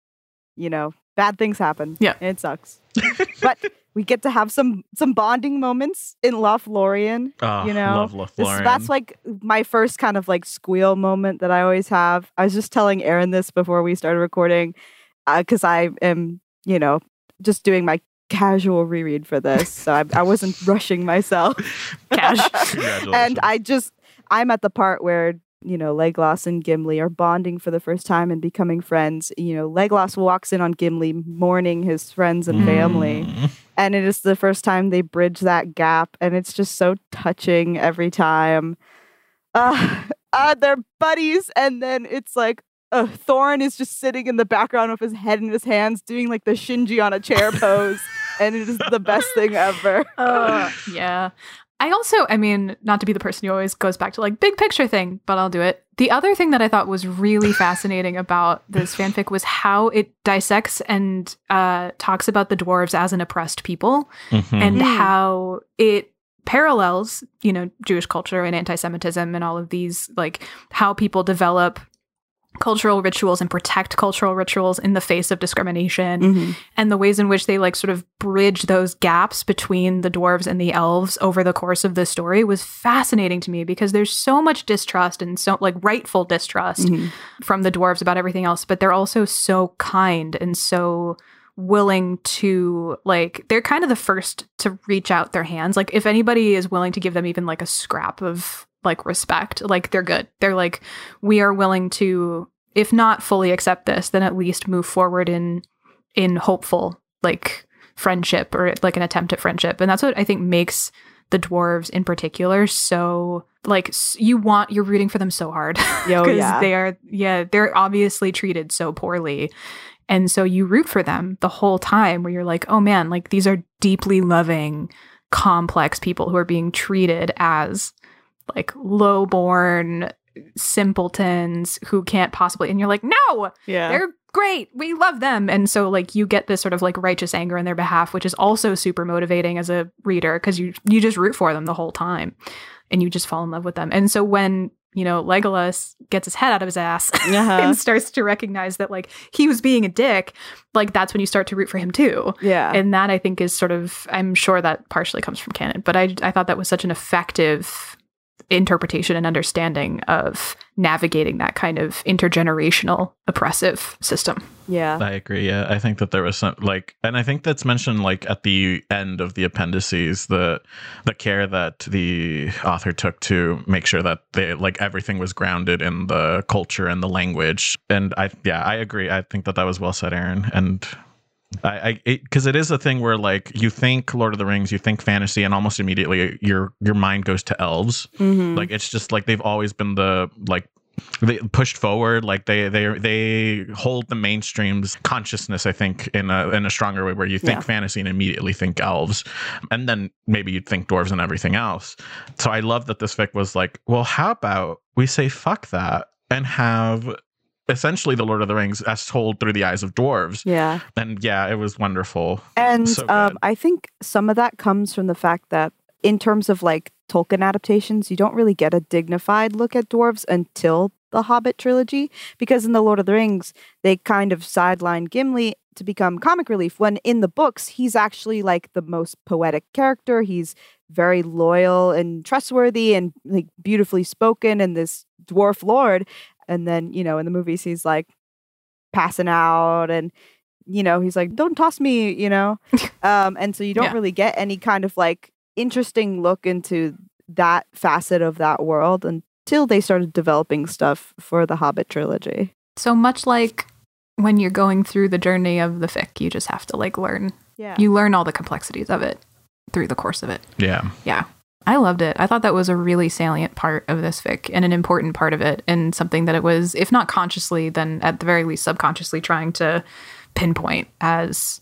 you know, bad things happen. Yeah. and it sucks. but we get to have some some bonding moments in Lothlorien. oh, you know, love This, Lothlorien. that's like my first kind of like squeal moment that I always have. I was just telling Aaron this before we started recording uh, because I am, you know, just doing my casual reread for this, so I, I wasn't rushing myself. Cash. And I just I'm at the part where you know Legolas and Gimli are bonding for the first time and becoming friends. You know, Legolas walks in on Gimli mourning his friends and family, Mm. and it is the first time they bridge that gap, and it's just so touching every time. Uh, uh they're buddies, and then it's like. Uh, Thorin is just sitting in the background with his head in his hands, doing like the Shinji on a chair pose, and it is the best thing ever. Uh, yeah. I also, I mean, not to be the person who always goes back to like big picture thing, but I'll do it. The other thing that I thought was really fascinating about this fanfic was how it dissects and uh, talks about the dwarves as an oppressed people Mhm. and Mm. how it parallels, you know, Jewish culture and anti Semitism and all of these, like how people develop cultural rituals and protect cultural rituals in the face of discrimination Mhm. and the ways in which they like sort of bridge those gaps between the dwarves and the elves over the course of the story was fascinating to me because there's so much distrust and so like rightful distrust Mhm. from the dwarves about everything else but they're also so kind and so willing to like they're kind of the first to reach out their hands like if anybody is willing to give them even like a scrap of like respect like they're good. They're like we are willing to if not fully accept this then at least move forward in in hopeful like friendship or like an attempt at friendship. And that's what i think makes the dwarves in particular so like you want you're rooting for them so hard. Because yeah. they are yeah they're obviously treated so poorly. And so you root for them the whole time where you're like oh man like these are deeply loving complex people who are being treated as like low-born simpletons who can't possibly and you're like no Yeah. they're great we love them and so like you get this sort of like righteous anger in their behalf which is also super motivating as a reader because you you just root for them the whole time and you just fall in love with them and so when you know legolas gets his head out of his ass Uh-huh. and starts to recognize that like he was being a dick like that's when you start to root for him too yeah. and that i think is sort of i'm sure that partially comes from canon but i i thought that was such an effective interpretation and understanding of navigating that kind of intergenerational oppressive system yeah. I agree. Yeah, I think that there was some like, and I think that's mentioned like at the end of the appendices, the the care that the author took to make sure that they like everything was grounded in the culture and the language. And I, yeah, I agree. I think that that was well said, Aaron. And I, I, because it, is a thing where like you think Lord of the Rings, you think fantasy, and almost immediately your your mind goes to elves. Mhm. Like it's just like they've always been the like they pushed forward like they they they hold the mainstream's consciousness i think in a in a stronger way where you think Yeah. fantasy and immediately think elves and then maybe you'd think dwarves and everything else so i love that this fic was like well how about we say fuck that and have essentially the lord of the rings as told through the eyes of dwarves yeah. and yeah it was wonderful And So um. I think some of that comes from the fact that, in terms of like Tolkien adaptations, you don't really get a dignified look at dwarves until the Hobbit trilogy, because in the Lord of the Rings, they kind of sideline Gimli to become comic relief. When in the books, he's actually like the most poetic character. He's very loyal and trustworthy and like beautifully spoken, and this dwarf lord. And then you know, in the movies, he's like passing out and you know he's like don't toss me you know? Um and so you don't Yeah. really get any kind of like interesting look into that facet of that world until they started developing stuff for the hobbit trilogy. So much like when you're going through the journey of the fic you just have to like learn. Yeah. You learn all the complexities of it through the course of it. Yeah. Yeah. I loved it. I thought that was a really salient part of this fic and an important part of it, and something that it was, if not consciously, then at the very least subconsciously trying to pinpoint as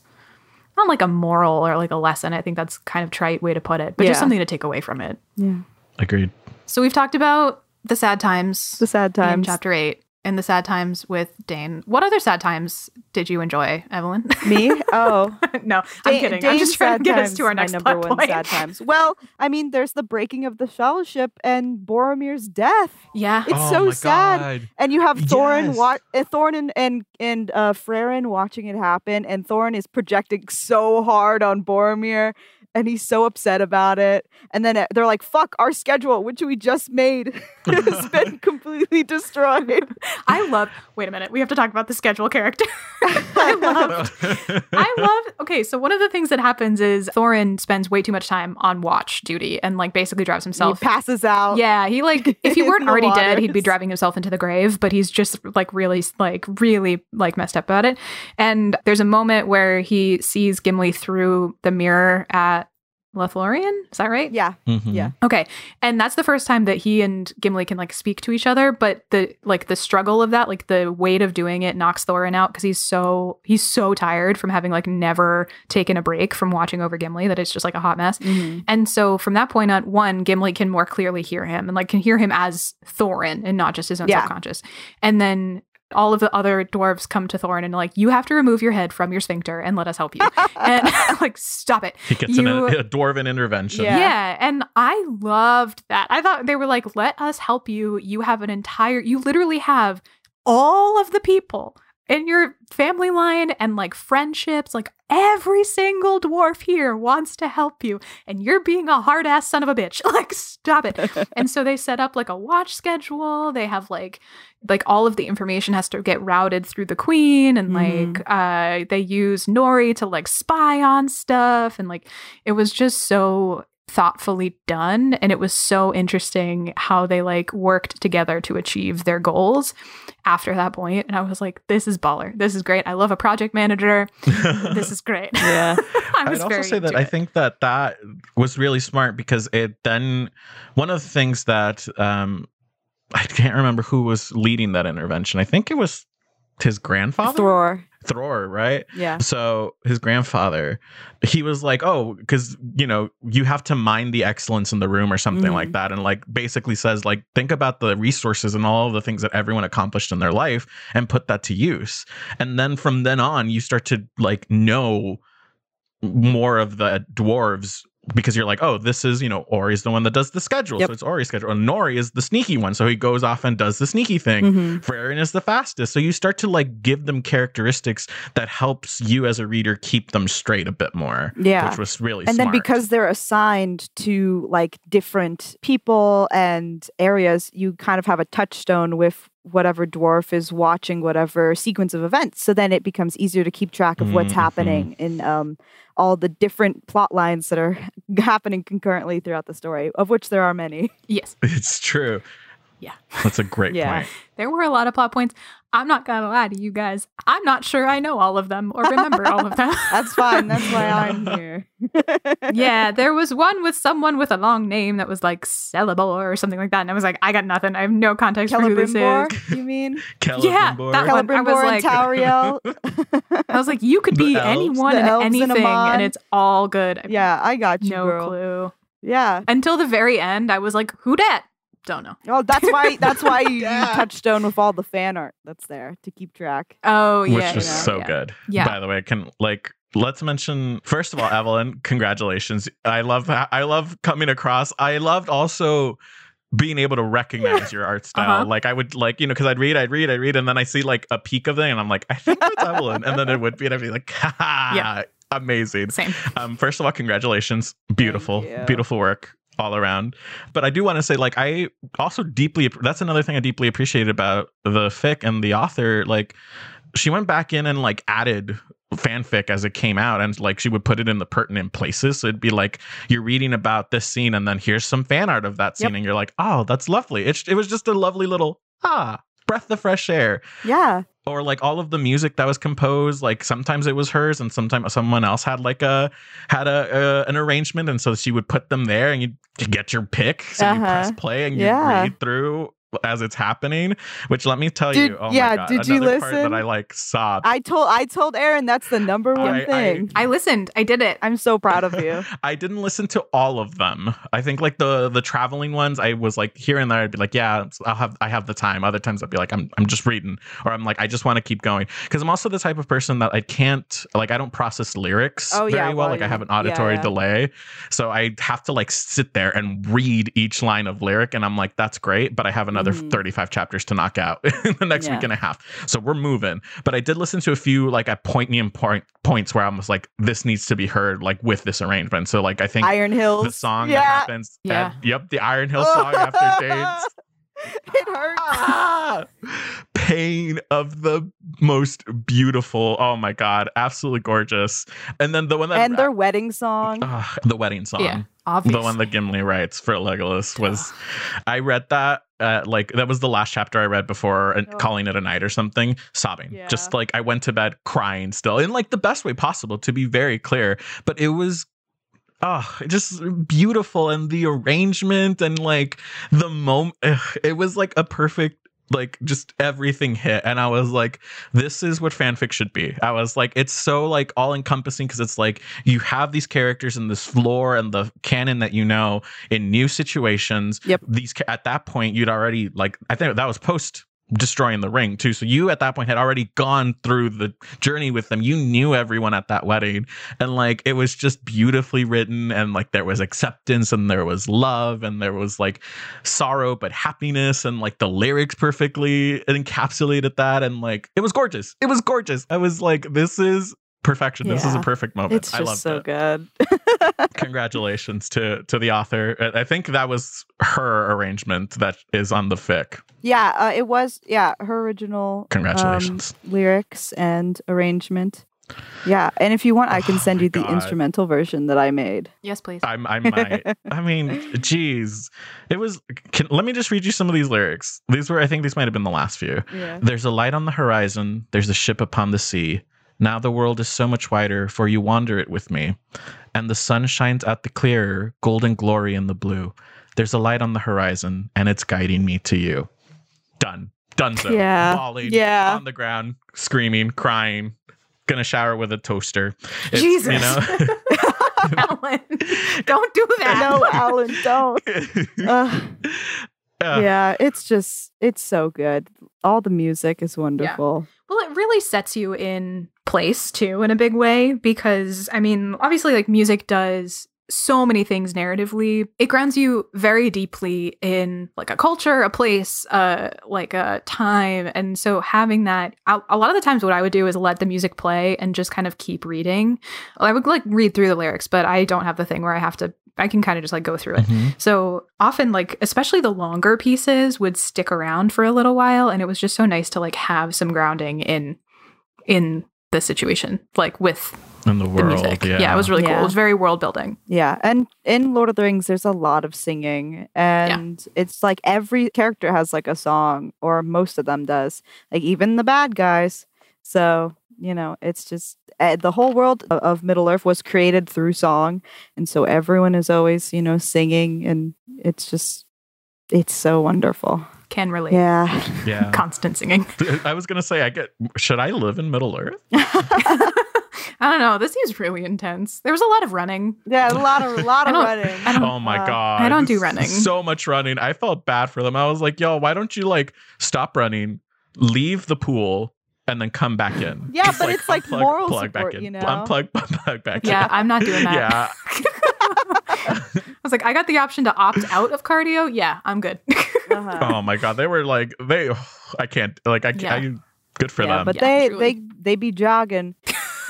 not like a moral or like a lesson. I think that's kind of trite way to put it, but Yeah. just something to take away from it. yeah Agreed. So we've talked about the sad times The sad in times. chapter eight and the sad times with Dáin. What other sad times did you enjoy, Evelyn? Me? Oh, no, I'm Da- kidding. I'm just trying to sad get us to our is next number one point. sad times. Well, I mean, there's the breaking of the fellowship and Boromir's death. Yeah. It's Oh so sad. God. And you have Thorin, Yes. wa- uh, Thorin and and, and uh, Frerin watching it happen, and Thorin is projecting so hard on Boromir, and he's so upset about it. And then uh, they're like, "Fuck our schedule, which we just made, has been completely destroyed." I love. Wait a minute. We have to talk about the schedule character. I love. I love. Okay, so one of the things that happens is Thorin spends way too much time on watch duty and like basically drives he himself. passes out. Yeah, he like if he weren't the already dead, he'd be driving himself into the grave. But he's just like really, like really, like messed up about it. And there's a moment where he sees Gimli through the mirror at Lothlorien. Is that right? yeah. Mhm. Yeah. Okay. And that's the first time that he and Gimli can like speak to each other, but the like the struggle of that, like the weight of doing it knocks Thorin out because he's so he's so tired from having like never taken a break from watching over Gimli that it's just like a hot mess. Mhm. And so from that point on, one, Gimli can more clearly hear him and like can hear him as Thorin and not just his own Yeah. subconscious. And then all of the other dwarves come to Thorin and like, you have to remove your head from your sphincter and let us help you. and like, stop it. He gets an, You- a dwarven intervention. Yeah. Yeah. And I loved that. I thought they were like, let us help you. You have an entire, you literally have all of the people in your family line and like friendships. Like every single dwarf here wants to help you. And you're being a hard ass son of a bitch. Like, stop it. and so they set up like a watch schedule. They have like, like all of the information has to get routed through the queen and Mhm. like uh they use nori to like spy on stuff and like it was just so thoughtfully done and it was so interesting how they like worked together to achieve their goals after that point and i was like this is baller this is great i love a project manager this is great Yeah. i I'd also say that into I it. think that that was really smart because it then one of the things that um I can't remember who was leading that intervention. I think it was his grandfather, Thror. Thror, right? Yeah. So his grandfather, he was like, "Oh, because you know you have to mind the excellence in the room or something Mhm. like that," and like basically says like, think about the resources and all of the things that everyone accomplished in their life and put that to use, and then from then on you start to like know more of the dwarves because you're like, oh, this is, you know, Ori's the one that does the schedule. Yep. So it's Ori's schedule. And Nori is the sneaky one. So he goes off and does the sneaky thing. Mhm. Frerin is the fastest. So you start to like give them characteristics that helps you as a reader keep them straight a bit more. Yeah. Which was really and smart. then because they're assigned to like different people and areas you kind of have a touchstone with whatever dwarf is watching whatever sequence of events so then it becomes easier to keep track of what's Mhm. happening in um, all the different plot lines that are happening concurrently throughout the story of which there are many yes it's true. Yeah. That's a great Yeah. point. there were a lot of plot points i'm not gonna lie to you guys i'm not sure i know all of them or remember all of them that's fine that's why i'm here yeah, there was one with someone with a long name that was like Celebor or something like that. And I was like, I got nothing. I have no context for who this is. Celebrimbor, you mean Yeah, Celebrimbor. that one. I was like- and Tauriel I was like, you could The be elves? anyone The and elves and anything, and it's all good. I yeah i got you no girl clue. yeah Until the very end, I was like, who dat? Don't know. Oh, that's why. That's why you, you Yeah. touchstone with all the fan art that's there to keep track. Oh, yeah. which was yeah, so yeah. good. Yeah. By the way, can like let's mention first of all, Evelyn, congratulations. I love I love coming across. I loved also being able to recognize your art style. Uh-huh. Like I would like, you know, because I'd read, I'd read, I'd read, and then I see like a peek of it, and I'm like, I think that's Evelyn. And then it would be, and I'd be like, ha, ha Yeah. amazing. Same. Um, first of all, congratulations. Beautiful, beautiful work all around. But I do want to say, like, I also deeply, that's another thing I deeply appreciated about the fic and the author. Like, she went back in and like added fanfic as it came out and like she would put it in the pertinent places so it'd be like you're reading about this scene and then here's some fan art of that scene Yep. and you're like oh that's lovely it, it was just a lovely little ah breath of fresh air Yeah, or like all of the music that was composed like sometimes it was hers and sometimes someone else had like a had a, a an arrangement and so she would put them there and you get your pick so you press Uh-huh. play and you Yeah. read through as it's happening. Which let me tell Did- you, oh yeah, my god, did you another part listen? that I like sobbed. I told I told Aaron that's the number one I- I- thing. I listened. I did it. I, am so proud of you. I didn't listen to all of them. I think like the the traveling ones, I was like here and there. I'd be like, yeah, I'll have I have the time. Other times I'd be like, I'm I'm just reading, or I'm like, I just want to keep going because I'm also the type of person that I can't like I don't process lyrics Oh, very yeah, well. well, Like I have an auditory yeah, yeah. delay, so I have to like sit there and read each line of lyric, and I'm like, that's great, but I have another Mhm. 35 chapters to knock out in the next Yeah. week and a half. So we're moving. But I did listen to a few like at poignant point points where I was like, this needs to be heard like with this arrangement. So like I think Iron Hills. the song yeah. that happens. Yeah. at- yep, the Iron Hill song after Dáin's. it hurts. Ah! Pain of the most beautiful. Oh my god, absolutely gorgeous. And then the one that and their wedding song. Ah, the wedding song. yeah, obviously. The one that Gimli writes for Legolas was, I read that uh, like that was the last chapter I read before and Oh. calling it a night or something, sobbing. Yeah. Just like I went to bed crying still in like the best way possible to be very clear. But it was oh just beautiful and the arrangement and like the moment it was like a perfect like just everything hit and i was like this is what fanfic should be i was like it's so like all encompassing because it's like you have these characters and this lore and the canon that you know in new situations Yep. these at that point you'd already like i think that was post destroying the ring too. So you at that point had already gone through the journey with them. You knew everyone at that wedding. And like it was just beautifully written. And like there was acceptance and there was love and there was like sorrow but happiness. And like the lyrics perfectly encapsulated that. And like it was gorgeous. It was gorgeous. I was like this is perfection this is a perfect moment It's i just loved so it good. congratulations to to the author i I think that was her arrangement that is on the fic yeah, uh, it was. Yeah, her original. um, Congratulations. lyrics and arrangement. Yeah, and if you want, I can Oh send my you the God. instrumental version that I made. yes, please. I'm, I might. I mean, geez, it was. Can, let me just read you some of these lyrics. These were, I think, these might have been the last few. Yeah. There's a light on the horizon. There's a ship upon the sea. Now the world is so much wider, for you wander it with me. And the sun shines out the clearer, golden glory in the blue. There's a light on the horizon, and it's guiding me to you. Done. Done. So. Yeah. Bawling Yeah. on the ground, screaming, crying. Gonna shower with a toaster. It's, Jesus. You know. Alan, don't do that. no, Alan, don't. Uh, yeah, it's just it's so good. All the music is wonderful. Well, it really sets you in place too in a big way because I mean, obviously like music does so many things narratively. It grounds you very deeply in like a culture, a place, uh like a time. And so having that a, a lot of the times what I would do is let the music play and just kind of keep reading. I would like read through the lyrics, but I don't have the thing where I have to I can kind of just like go through it. Mhm. So often, like, especially the longer pieces would stick around for a little while. And it was just so nice to like have some grounding in, in the situation, like with In the the music. yeah. it was really cool. It was very world building. Yeah, and in Lord of the Rings, there's a lot of singing, and it's like every character has like a song, or most of them does, like even the bad guys. So you know, it's just uh, the whole world of, of Middle Earth was created through song, and so everyone is always you know singing, and it's just it's so wonderful. Can relate. Yeah, Yeah. Constant singing. I was gonna say, I get. Should I live in Middle Earth? I don't know. This seems really intense. There was a lot of running. yeah, a lot of a lot of running. Oh my Uh, god! I don't do running. So much running. I felt bad for them. I was like, "Yo, why don't you like stop running, leave the pool, and then come back in?" Yeah, Just, but it's like moral plug support, back in. you know? Unplug, plug back in. Yeah, I'm not doing that. Yeah. I was like, I got the option to opt out of cardio. Yeah, I'm good. Uh-huh. Oh my god, they were like they. I can't like I. Yeah. I good for yeah, them. but Yeah, they truly. they they be jogging.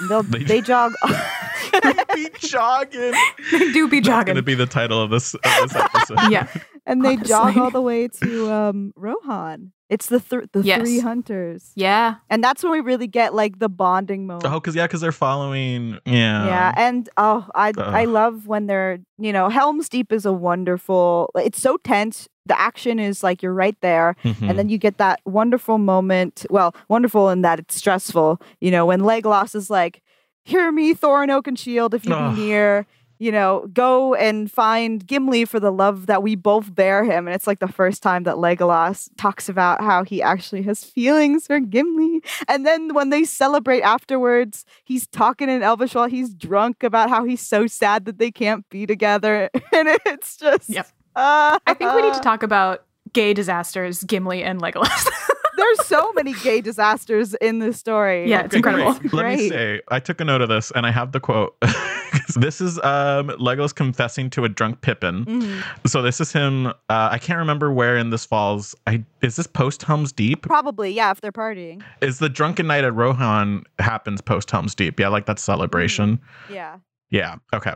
They'll, They- they jog. be jogging. they do be That's gonna be the title of this, of this episode. yeah. and they jog all the way to um Rohan. It's the th- the Yes. three hunters, Yeah. and that's when we really get like the bonding moment. Oh, because yeah, because they're following. Yeah. yeah, and oh, I I love when they're you know Helm's Deep is a wonderful. It's so tense. The action is like you're right there, Mhm. and then you get that wonderful moment. Well, wonderful in that it's stressful. You know when Legolas is like, "Hear me, Thorin Oakenshield, if you Ugh. be near." you know, go and find Gimli for the love that we both bear him. And it's like the first time that Legolas talks about how he actually has feelings for Gimli. And then when they celebrate afterwards, he's talking in Elvish while he's drunk about how he's so sad that they can't be together. And it's just. Yep. Uh, I think we need to talk about gay disasters, Gimli and Legolas. There's so many gay disasters in this story. Yeah, it's incredible. great. Let me say, I took a note of this and I have the quote. this is um, Legolas confessing to a drunk Pippin. Mhm. So this is him. Uh, I can't remember where in this falls. I is this post Helm's Deep? Probably, yeah, if they're partying. Is the drunken night at Rohan happens post Helm's Deep? Yeah, like that celebration. Yeah. Yeah. Okay.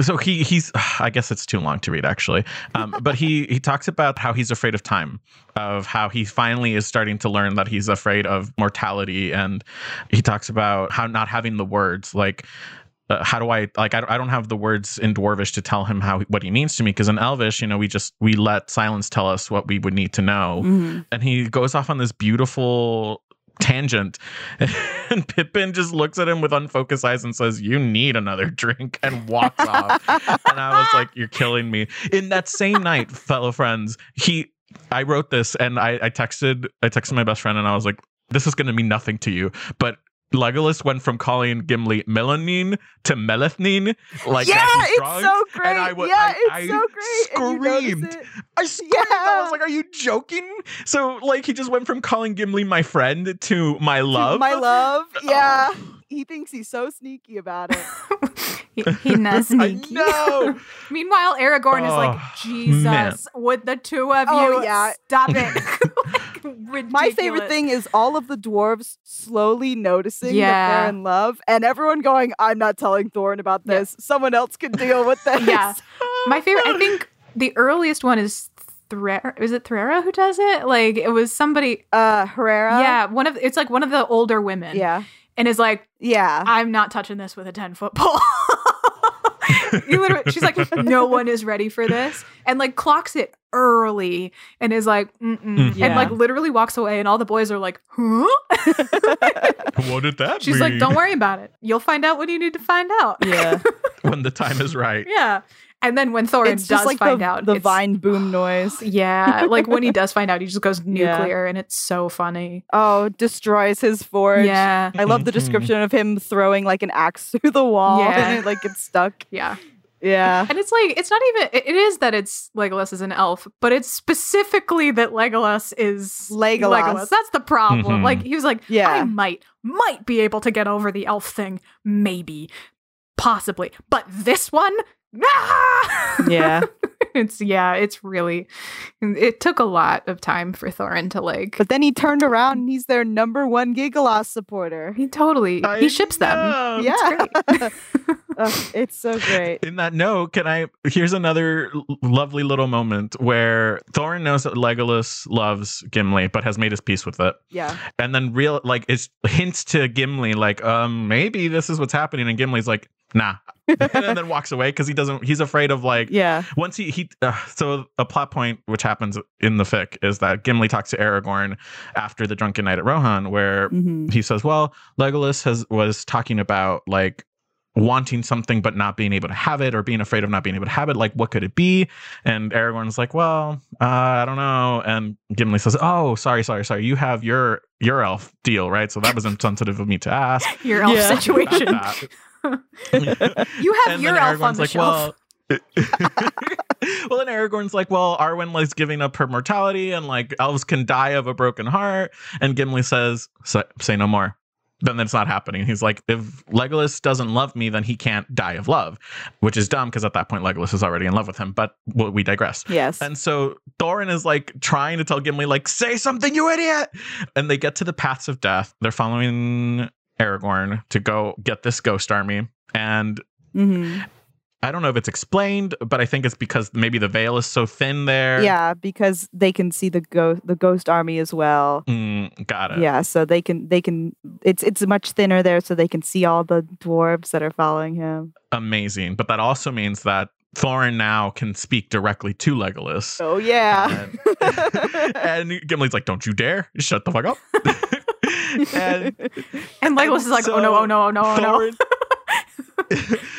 So he he's I guess it's too long to read actually, um, but he he talks about how he's afraid of time, of how he finally is starting to learn that he's afraid of mortality, and he talks about how not having the words like. Uh, how do I like? I don't, I don't have the words in Dwarvish to tell him how what he means to me because in Elvish, you know, we just we let silence tell us what we would need to know Mhm. and he goes off on this beautiful tangent. And pippin just looks at him with unfocused eyes and says you need another drink and walks off. And i was like you're killing me. In that same night fellow friends he i wrote this and i, I texted i texted my best friend and i was like this is going to mean nothing to you but Legolas went from calling Gimli mellon nin to meleth nín, like yeah, that it's drunk, so great. And I, wa- yeah, I, it's I so great. and you notice screamed. it. I screamed. I was like, "Are you joking?" So, like, he just went from calling Gimli my friend to my love. My love. Yeah. Oh. He thinks he's so sneaky about it. he, he knows I sneaky. know. Meanwhile, Aragorn is like, Oh, Jesus, man. would the two of Oh, you yeah. stop it? Like, My favorite thing is all of the dwarves slowly noticing that they're in love and everyone going, I'm not telling Thorin about Yeah. this. Someone else can deal with this. Yeah. My favorite, I think the earliest one is Threra. Is it Threra who does it? Like, it was somebody. Uh Herrera. yeah, one of it's like one of the older women. Yeah. and is like, Yeah. I'm not touching this with a 10 foot pole. You literally, she's like, no one is ready for this, and like clocks it early, and is like, Mm-mm. Mhm. Yeah. and like literally walks away, and all the boys are like, huh? what did that she's like, don't worry about it. You'll find out what you need to find out. Yeah. When the time is right. yeah. And then when Thorin it's does just like find the, out, the it's- vine boom noise. Yeah, like when he does find out, he just goes Yeah. nuclear, and it's so funny. Oh, destroys his forge. Yeah, I love the Mhm. description of him throwing like an axe through the wall Yeah. and it like gets stuck. yeah. Yeah. And it's like it's not even it it is that it's Legolas is an elf, but it's specifically that Legolas is Legolas. Legolas. That's the problem. Mhm. Like he was like, Yeah. I might might be able to get over the elf thing, maybe, possibly, but this one, ah! Yeah. it's yeah, it's really. It took a lot of time for Thorin to like. But then he turned around and he's their number one Gigalos supporter. he totally I he ships them. know. Yeah. Ugh, it's so great. In that note, can I? Here's another lovely little moment where Thorin knows that Legolas loves Gimli, but has made his peace with it. Yeah. and then real like it's hints to Gimli like um maybe this is what's happening and Gimli's like nah. And then walks away because he doesn't he's afraid of like Yeah. once he he uh, so a plot point which happens in the fic is that Gimli talks to Aragorn after the drunken night at Rohan where hmm he says well Legolas has was talking about like wanting something but not being able to have it or being afraid of not being able to have it like what could it be? And aragorn's like well uh, i don't know. And gimli says oh sorry sorry sorry. You have your your elf deal right? So that was insensitive of me to ask. Your elf Yeah. situation. You have your elf on the like, shelf. Well, well, then Aragorn's like, well, Arwen is giving up her mortality, and like elves can die of a broken heart. And Gimli says, "Say, no more." Then it's not happening. He's like, if Legolas doesn't love me, then he can't die of love, which is dumb because at that point Legolas is already in love with him. But well, we digress. Yes. And so Thorin is like trying to tell Gimli, like, say something, you idiot. And they get to the paths of death. They're following Aragorn to go get this ghost army. And hmm I don't know if it's explained, but I think it's because maybe the veil is so thin there. Yeah, because they can see the ghost the ghost army as well. Mm, got it. Yeah, so they can they can it's it's much thinner there so they can see all the dwarves that are following him. Amazing. But that also means that Thorin now can speak directly to Legolas. Oh yeah. and Gimli's like, don't you dare. Shut the fuck up. and And Legolas is like, oh no, oh no, oh no, oh no.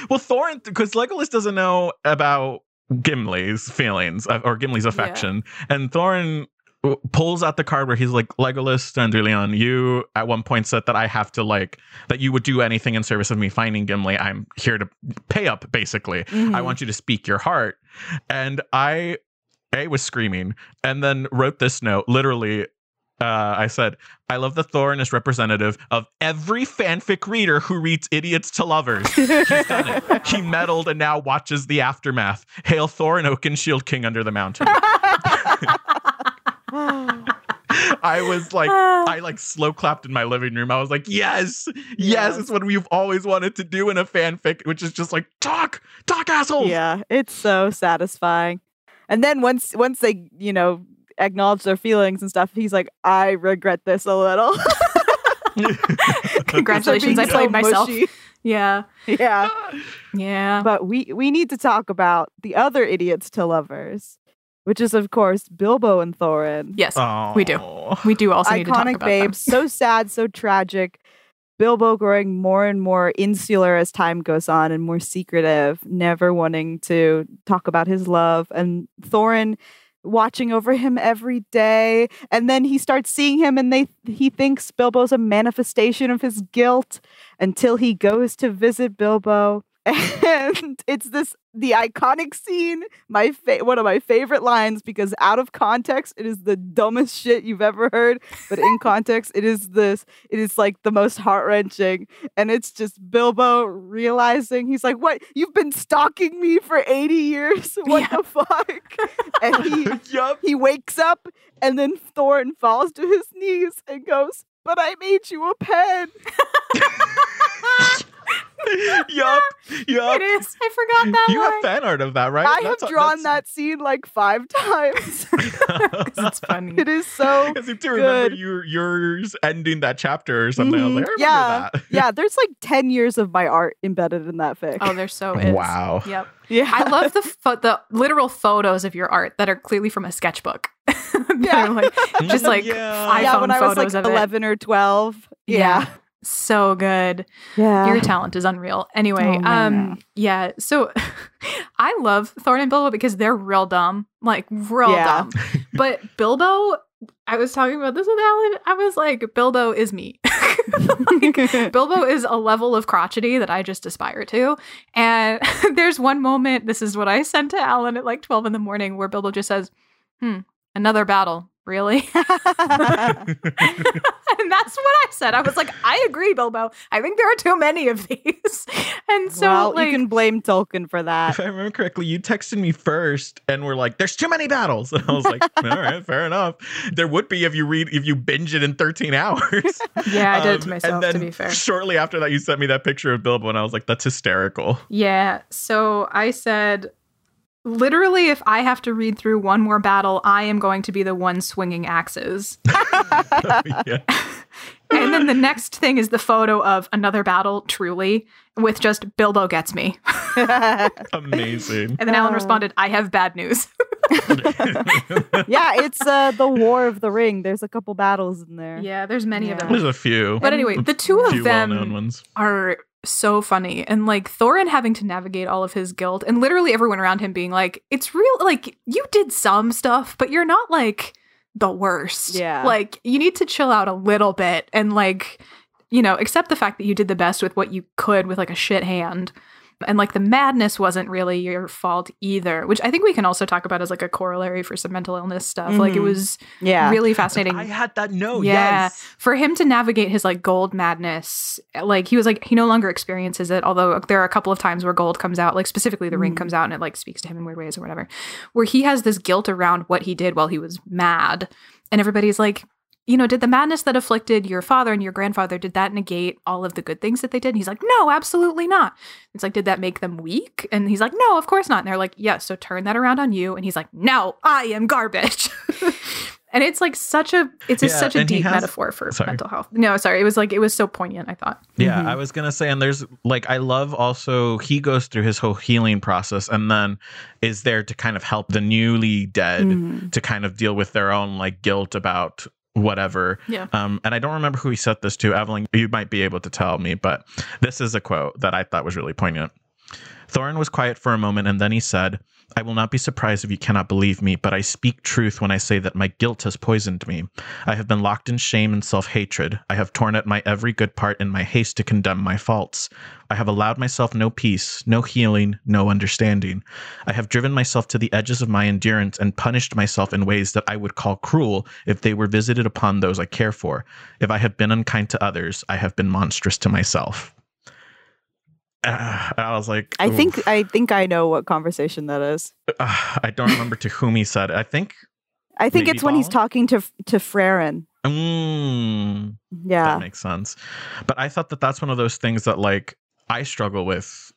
Well, Thorin, because Legolas doesn't know about Gimli's feelings uh, or Gimli's affection, and Thorin w- pulls out the card where he's like, Legolas Thranduilion, you at one point said that I have to like that you would do anything in service of me finding Gimli. I'm here to pay up, basically. I Mhm. want you to speak your heart. And I A was screaming and then wrote this note literally. Uh, I said, I love that Thorin is representative of every fanfic reader who reads Idiots to Lovers. He's done it. He meddled and now watches the aftermath. Hail Thorin Oakenshield King under the mountain. I was like, I like slow clapped in my living room. I was like, yes, yes, Yes. it's what we've always wanted to do in a fanfic, which is just like talk, talk, assholes. yeah, it's so satisfying. And then once once they, you know, acknowledge their feelings and stuff, he's like, I regret this a little. Congratulations, I played so myself. mushy. Yeah. Yeah. Yeah. But we we need to talk about the other idiots to lovers, which is of course Bilbo and Thorin. Yes. We do. We do also need to talk Iconic about babes, so sad, so tragic. Bilbo growing more and more insular as time goes on and more secretive, never wanting to talk about his love. And Thorin watching over him every day. And then he starts seeing him and they he thinks Bilbo's a manifestation of his guilt until he goes to visit Bilbo. And it's this the iconic scene, my fa- one of my favorite lines because out of context it is the dumbest shit you've ever heard, but in context it is this it is like the most heart-wrenching and it's just Bilbo realizing he's like, "What? You've been stalking me for 80 years? What Yeah. the fuck?" and he yup. he wakes up and then Thorin falls to his knees and goes, But I made you a pen. yup. Yup. It is. I forgot that You line. have fan art of that, right? I That's- have drawn that's- that scene like five times. it's funny. it is so I seem to remember good. your yours ending that chapter or something. I was Mhm. like, I remember yeah, that. yeah. There's like ten years of my art embedded in that fic. Oh, there so is. Wow. Yep. yeah, I love the pho- the literal photos of your art that are clearly from a sketchbook. Yeah. like, just like Yeah. yeah. iPhone When I was like photos of it. eleven or twelve. Yeah, So good. yeah. Your talent is unreal. Anyway, Oh, um yeah, so I love Thorin and Bilbo because they're real dumb. Like real Yeah. dumb. But Bilbo, I was talking about this with Alan. I was like, Bilbo is me. Like, Bilbo is a level of crotchety that I just aspire to. And there's one moment, this is what I sent to Alan at like 12 in the morning, where Bilbo just says, hmm, another battle. Really? and that's what I said. I was like, I agree, Bilbo. I think there are too many of these. And so, well, like, you can blame Tolkien for that. If I remember correctly, you texted me first and were like, "There's too many battles." And I was like, "All right, fair enough." There would be if you read if you binge it in 13 hours. yeah, I did it to Um, myself, and then to be fair. Shortly after that, you sent me that picture of Bilbo, and I was like, "That's hysterical." Yeah. So I said, literally, if I have to read through one more battle, I am going to be the one swinging axes. yeah. and then the next thing is the photo of another battle, truly, with just Bilbo gets me. Amazing. And then Alan responded, I have bad news. yeah, it's uh, the War of the Ring. There's a couple battles in there. yeah, there's many of them. There's a few. But anyway, the two of them ones. are so funny. And like Thorin having to navigate all of his guilt and literally everyone around him being like, it's real, like, you did some stuff, but you're not like the worst. Yeah. Like, you need to chill out a little bit and like, you know, accept the fact that you did the best with what you could with like a shit hand. And like the madness wasn't really your fault either, which I think we can also talk about as like a corollary for some mental illness stuff. Like it Mhm. was Yeah. really fascinating I had that note. Yeah. Yes. for him to navigate his like gold madness like he was like he no longer experiences it although there are a couple of times where gold comes out like specifically the ring Mm. comes out and it like speaks to him in weird ways or whatever where he has this guilt around what he did while he was mad and everybody's like you know did the madness that afflicted your father and your grandfather did that negate all of the good things that they did? And he's like no absolutely not. It's like did that make them weak? And he's like no of course not. And they're like yes so turn that around on you. And he's like no i am garbage. And it's like such a it's a, such a deep has- metaphor for Sorry. mental health. No sorry it was like it was so poignant i thought. Yeah, Mhm. I was gonna say, and there's like I love also he goes through his whole healing process and then is there to kind of help the newly dead Mhm. to kind of deal with their own like guilt about whatever. Yeah. Um, and I don't remember who he said this to. Evelyn, you might be able to tell me, but this is a quote that I thought was really poignant. Thorin was quiet for a moment and then he said, I will not be surprised if you cannot believe me, but I speak truth when I say that my guilt has poisoned me. I have been locked in shame and self hatred. I have torn at my every good part in my haste to condemn my faults. I have allowed myself no peace, no healing, no understanding. I have driven myself to the edges of my endurance and punished myself in ways that I would call cruel if they were visited upon those I care for. If I have been unkind to others, I have been monstrous to myself. Uh, I was like, I think. I think I know what conversation that is. Uh, I don't remember to whom he said it. I think. I think it's when he's talking to to Frerin. Mm, Yeah. That makes sense. But I thought that that's one of those things that like I struggle with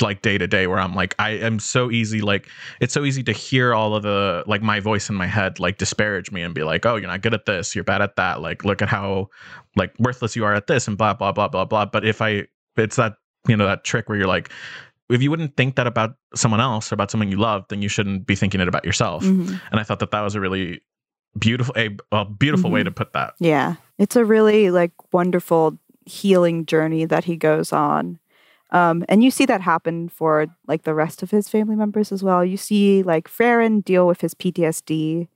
like day to day where I'm like I am so easy like it's so easy to hear all of the like my voice in my head like disparage me and be like oh you're not good at this you're bad at that like look at how like worthless you are at this and blah blah blah blah blah but if I it's that you know that trick where you're like if you wouldn't think that about someone else or about someone you love then you shouldn't be thinking it about yourself Mhm. and I thought that that was a really beautiful a, a beautiful way Mhm. to put that Yeah. It's a really like wonderful healing journey that he goes on. Um, and you see that happen for like the rest of his family members as well. You see like Frerin deal with his PTSD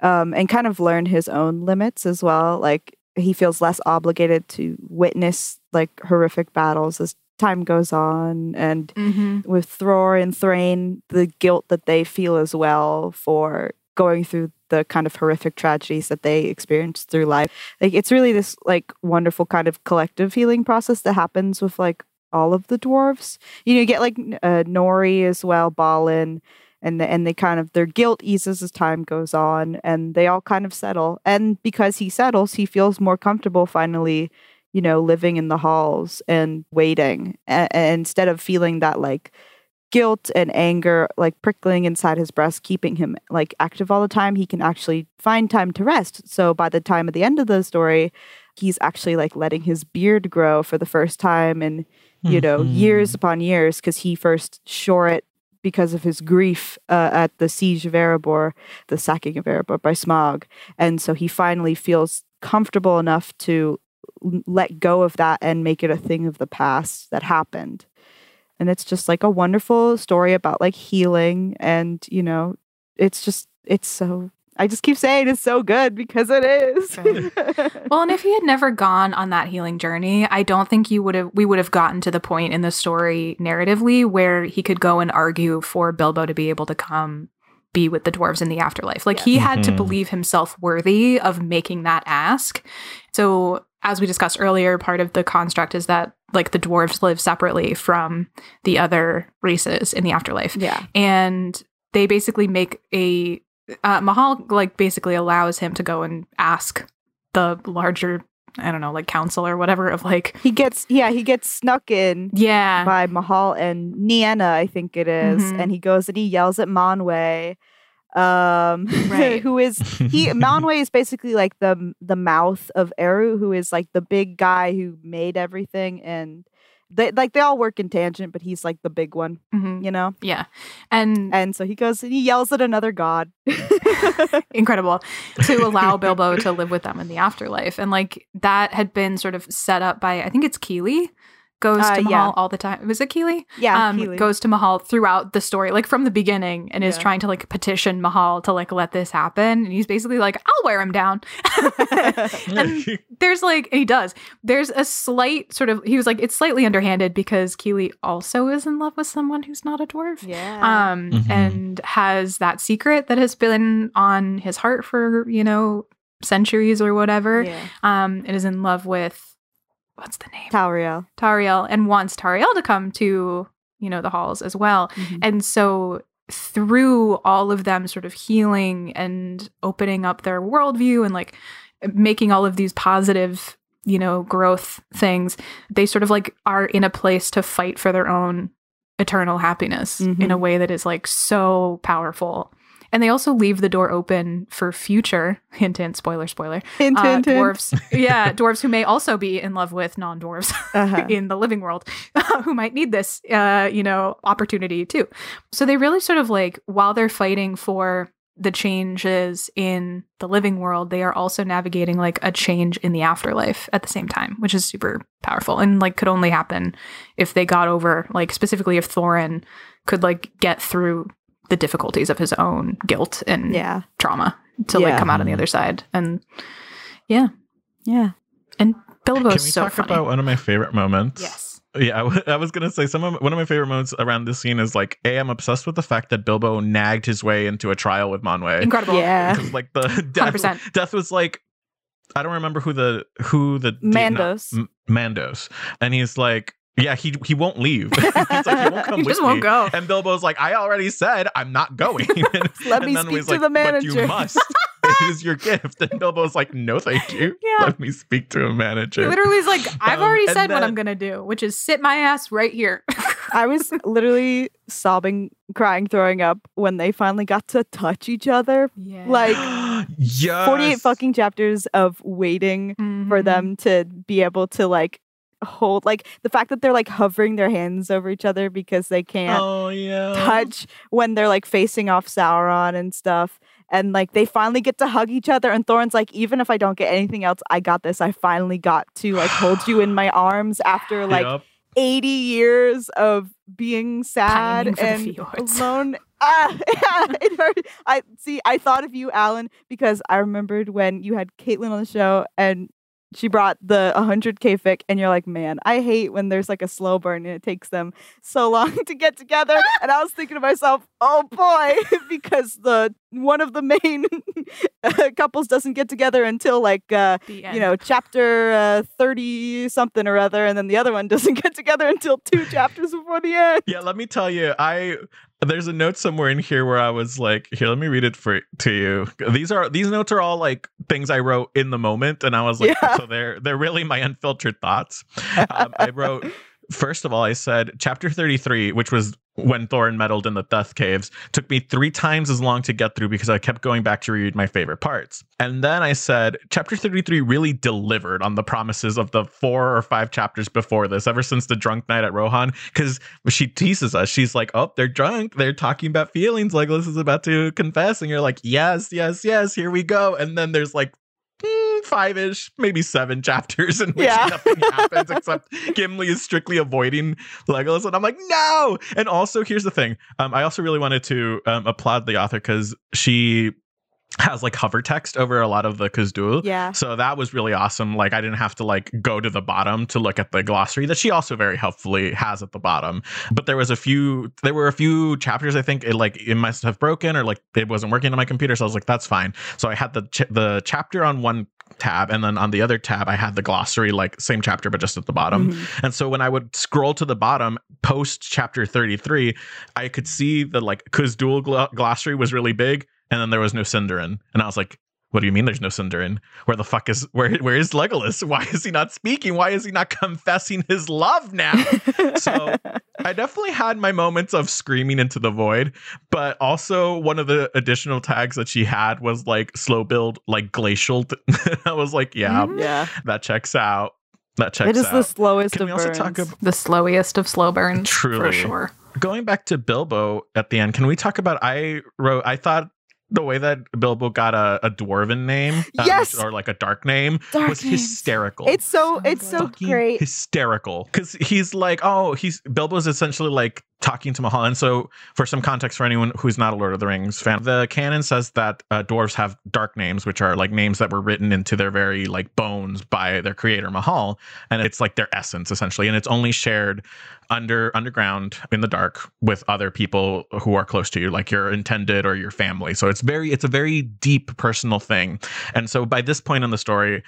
um, and kind of learn his own limits as well. Like he feels less obligated to witness like horrific battles as time goes on. And Mm-hmm. with Thror and Thrain, the guilt that they feel as well for going through the kind of horrific tragedies that they experienced through life. Like it's really this like wonderful kind of collective healing process that happens with like all of the dwarves. You know, you get like uh, Nori as well, Balin, and the, and they kind of their guilt eases as time goes on, and they all kind of settle. And because he settles, he feels more comfortable finally you know, living in the halls and waiting, a- and instead of feeling that like guilt and anger like prickling inside his breast, keeping him like active all the time, he can actually find time to rest. So by the time at the end of the story, he's actually like letting his beard grow for the first time in you know Mhm. years upon years because he first shore it because of his grief uh, at the siege of Erebor, the sacking of Erebor by Smaug, and so he finally feels comfortable enough to let go of that and make it a thing of the past that happened. And it's just like a wonderful story about like healing and, you know, it's just it's so I just keep saying it's so good because it is. Well, and if he had never gone on that healing journey, I don't think you would have we would have gotten to the point in the story narratively where he could go and argue for Bilbo to be able to come be with the dwarves in the afterlife. Like he had to Mhm. believe himself worthy of making that ask. So, as we discussed earlier, part of the construct is that like the dwarves live separately from the other races in the afterlife yeah. and they basically make a uh, Mahal like basically allows him to go and ask the larger I don't know like council or whatever of like He gets yeah, he gets snuck in yeah by Mahal and Nienna, I think it is, Mhm. and he goes and he yells at Manwë, um, Right. who is he? Manwë is basically like the the mouth of Eru, who is like the big guy who made everything, and they like they all work in tangent, but he's like the big one, Mhm. you know. yeah and And so he goes and he yells at another god. incredible to allow Bilbo to live with them in the afterlife and like that had been sort of set up by I think it's Kíli goes Uh, to yeah. Mahal all the time was it Kíli yeah, um, Kíli. goes to Mahal throughout the story, like from the beginning, and is trying to like petition Mahal to like let this happen. And he's basically like, "I'll wear him down." and there's like, and he does. There's a slight sort of. He was like, it's slightly underhanded because Kíli also is in love with someone who's not a dwarf. yeah. Um, Mhm. and has that secret that has been on his heart for you know centuries or whatever. yeah. Um, and is in love with what's the name? Tauriel. Tariel and wants Tauriel to come to, you know, the halls as well. Mhm. And so through all of them sort of healing and opening up their worldview and like making all of these positive, you know, growth things, they sort of like are in a place to fight for their own eternal happiness in a Mhm. way that is like so powerful. And they also leave the door open for future hint hint spoiler spoiler Hint, uh, hint, dwarves yeah dwarves who may also be in love with non-dwarves Uh-huh. in the living world who might need this uh you know opportunity too so they really sort of like while they're fighting for the changes in the living world, they are also navigating like a change in the afterlife at the same time, which is super powerful and like could only happen if they got over like specifically if Thorin could like get through the difficulties of his own guilt and Yeah. trauma to Yeah. like come out on the other side. And yeah, Yeah. and Bilbo. Can we so talk funny. about one of my favorite moments? yes. Yeah, I, w- I was gonna say some of one of my favorite moments around this scene is like, a, I'm obsessed with the fact that Bilbo nagged his way into a trial with Manwë. Incredible. Yeah. like the death, 100%. death was like I don't remember who the who the Mandos. no, M- Mandos, and he's like, yeah, he he won't leave. he's like, he won't come He with just won't me. go. And Bilbo's like, I already said I'm not going. and, Let and me then speak to like, the But you manager." must. it is your gift. And Bilbo's like, no, thank you. Yeah. Let me speak to a He manager. literally is like, I've Um, already and said what I'm gonna do, which is sit my ass right here. I was literally sobbing, crying, throwing up when they finally got to touch each other. yeah. Like, yes. 48 fucking chapters of waiting for Mhm. them to be able to like hold like the fact that they're like hovering their hands over each other because they can't Oh yeah. touch when they're like facing off Sauron and stuff. And like they finally get to hug each other, and Thorin's like, even if I don't get anything else, I got this. I finally got to like hold you in my arms after like Yep. 80 years of being sad Pining for the and alone. Ah, yeah, it hurt. I see. I thought of you, Alan, because I remembered when you had Caitlin on the show and she brought the 100k fic, and you're like, man, I hate when there's like a slow burn and it takes them so long to get together. and I was thinking to myself, oh boy, because the one of the main couples doesn't get together until like uh, you know, chapter uh, 30 something or other, and then the other one doesn't get together until two chapters before the end. Yeah, let me tell you, I there's a note somewhere in here where I was like, here, let me read it for to you. These are these notes are all like things I wrote in the moment, and I was like, Yeah. so they're they're really my unfiltered thoughts. Um, I wrote first of all, I said chapter 33, which was when Thorin meddled in the Death Caves, took me three times as long to get through because I kept going back to read my favorite parts. And then I said, chapter 33 really delivered on the promises of the four or five chapters before this, ever since the drunk night at Rohan. Because she teases us. She's like, oh, they're drunk. They're talking about feelings. Like, this is about to confess. And you're like, yes, yes, yes, here we go. And then there's like, mm, five-ish, maybe seven chapters in which Yeah. nothing happens except Gimli is strictly avoiding Legolas, and I'm like, no. And also, here's the thing: um, I also really wanted to um, applaud the author because she has like hover text over a lot of the Khuzdul. Yeah. So that was really awesome. Like I didn't have to like go to the bottom to look at the glossary that she also very helpfully has at the bottom. But there was a few there were a few chapters I think it like it must have broken or like it wasn't working on my computer so I was like that's fine. So I had the ch- the chapter on one tab and then on the other tab I had the glossary like same chapter but just at the bottom. Mhm. And so when I would scroll to the bottom post chapter 33, I could see the like Khuzdul glo- glossary was really big and then there was no Sindarin, And I was like, what do you mean there's no Sindarin? Where the fuck is where where is Legolas? Why is he not speaking? Why is he not confessing his love now? So- I definitely had my moments of screaming into the void, but also one of the additional tags that she had was like slow build, like glacial. I was like, yeah, Mhm. yeah. that checks out. That checks It is out. the slowest Can of burns. talk about the slowest of slow burns truly. for sure. going back to Bilbo at the end, can we talk about? I wrote. I thought the way that Bilbo got a, a dwarven name, um, Yes! or like a dark name, Dark was names. hysterical. It's so So it's so. Fucking great. hysterical because he's like, oh, he's Bilbo's essentially like talking to Mahal. And so, for some context for anyone who's not a Lord of the Rings fan, the canon says that uh, dwarves have dark names, which are like names that were written into their very like bones by their creator Mahal, and it's like their essence essentially, and it's only shared under underground in the dark with other people who are close to you, like your intended or your family. So it's very, it's a very deep personal thing. And so by this point in the story,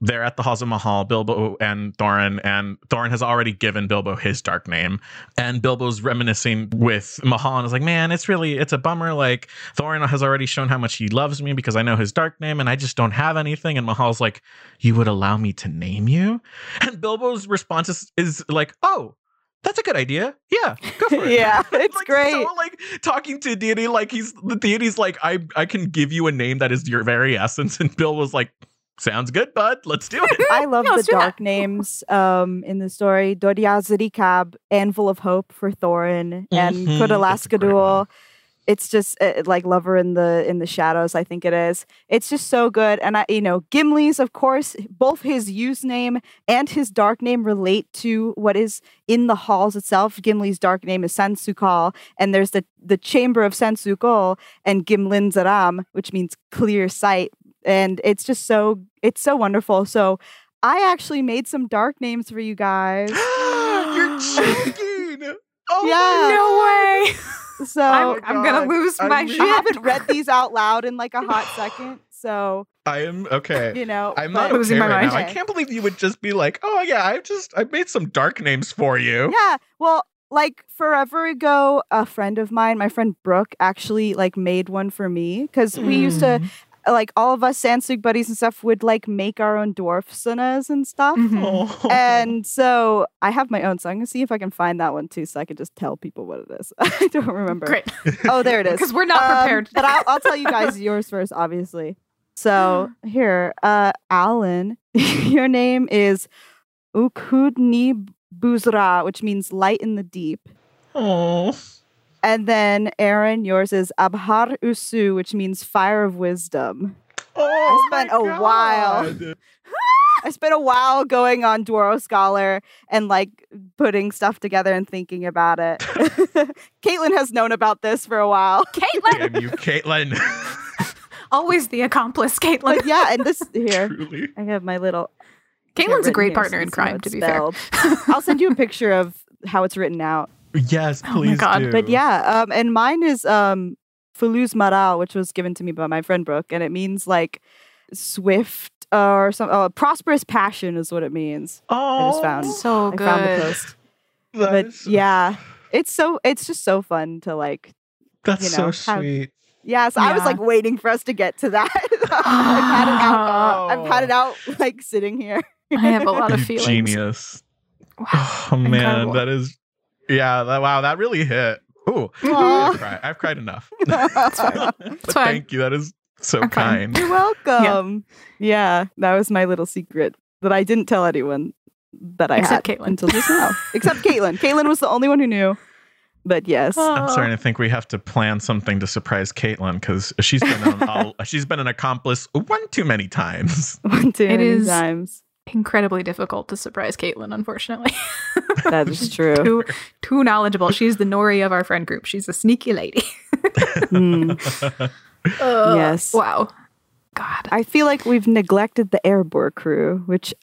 they're at the halls of Mahal, Bilbo and Thorin, and Thorin has already given Bilbo his dark name. And Bilbo's reminiscing with Mahal and is like, man, it's really, it's a bummer. Like, Thorin has already shown how much he loves me because I know his dark name and I just don't have anything. And Mahal's like, you would allow me to name you? And Bilbo's response is, is like, oh, that's a good idea. Yeah, go for it. Yeah, it's like, great. So like talking to a deity, like he's the deity's like, I I can give you a name that is your very essence. And Bill was like, Sounds good, bud. Let's do it. I love Yeah, the let's that. dark names um, in the story. Dodiazirikab, Anvil of Hope for Thorin, and Mhm, that's a great Kodalaskadul. it's just uh, like lover in the in the shadows i think it is it's just so good and i you know gimli's of course both his use name and his dark name relate to what is in the halls itself gimli's dark name is sansukal and there's the the chamber of sansukal and gimlin zaram which means clear sight and it's just so it's so wonderful so i actually made some dark names for you guys You're cheating. Oh Yeah. no way. so I'm, I'm gonna lose I my mean- I haven't read these out loud in like a hot second, so I am okay. you know. I'm not Losing okay my right mind. now. I can't believe you would just be like, "Oh yeah, I've just I made some dark names for you." Yeah, well, like forever ago, a friend of mine, my friend Brooke, actually like made one for me because we used to Mm. Like all of us Sansukh buddies and stuff would like make our own dwarf sunas and stuff. Mhm. Oh. And so I have my own, so I'm gonna see if I can find that one too, so I can just tell people what it is. I don't remember. Great, Oh, there it is. because we're not Um, prepared. but I'll, I'll tell you guys yours first, obviously. So here, uh, Alan, your name is Ukudni Buzra, which means light in the deep. oh. And then Aaron, yours is Abhar Usu, which means fire of wisdom. Oh, spent my a while. I spent a while going on Dwarrow Scholar and like putting stuff together and thinking about it. Caitlin has known about this for a while. Caitlin, Damn you, Caitlin. always the accomplice. Caitlin. But yeah, and this here, Truly. I have my little Caitlin's a great partner in you can see how crime. To be fair. I'll send you a picture of how it's written out. Yes, Oh my please God. do. But yeah, um, and mine is um, Fuluz Maral, which was given to me by my friend Brooke, and it means like swift uh, or some oh, prosperous passion is what it means. oh, just found- So I good. found the post, that but is- yeah, it's so it's just so fun to like. that's you know, so have- sweet. Yeah, so I was like waiting for us to get to that. I've had it out. I've had it out like sitting here. I have a lot of feelings. Genius. Wow. Oh man, Incredible. that is. Yeah. That, wow, that really hit. Ooh, Aw. I've cried, I've cried enough. That's but thank you. That is so Okay. kind. You're welcome. Yeah. that was my little secret that I didn't tell anyone that I Except had Caitlin. until just now. Except Caitlin. Caitlin was the only one who knew. But yes. I'm starting to think we have to plan something to surprise Caitlin because she's been on all, she's been an accomplice one too many times. One too It many is- times. Incredibly difficult to surprise Caitlin, unfortunately. That is true. too, too knowledgeable. She's the Nori of our friend group. She's a sneaky lady. Hmm. Ugh. Yes. Wow. God. I feel like we've neglected the Erebor crew, which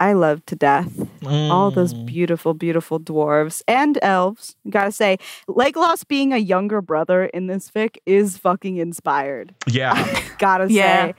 I love to death. All those Mm. beautiful, beautiful dwarves and elves. Gotta say, Legolas being a younger brother in this fic is fucking inspired. Yeah. Gotta Yeah. say.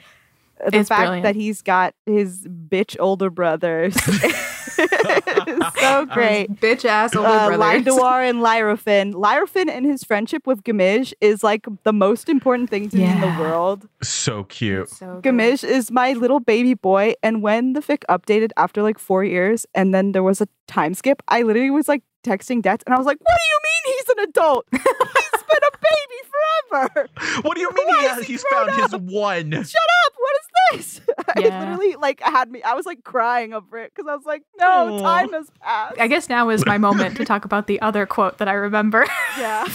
The It's fact brilliant. that he's got his bitch older brothers is so great. Bitch ass older Uh, brothers. Lindawar and Lyrofin. Lyrofin and his friendship with Gamish is like the most important thing to me in the world. so cute. So good. Gamish is my little baby boy, and when the fic updated after like four years, and then there was a time skip, I literally was like texting Det, and I was like, "What do you mean he's an adult? he's been a baby forever. What do you mean he has, he he's found his one? Shut up! What is this?" I Yeah. literally like had me. I was like crying over it because I was like, "No, Aw. time has passed." I guess now is my moment to talk about the other quote that I remember. yeah.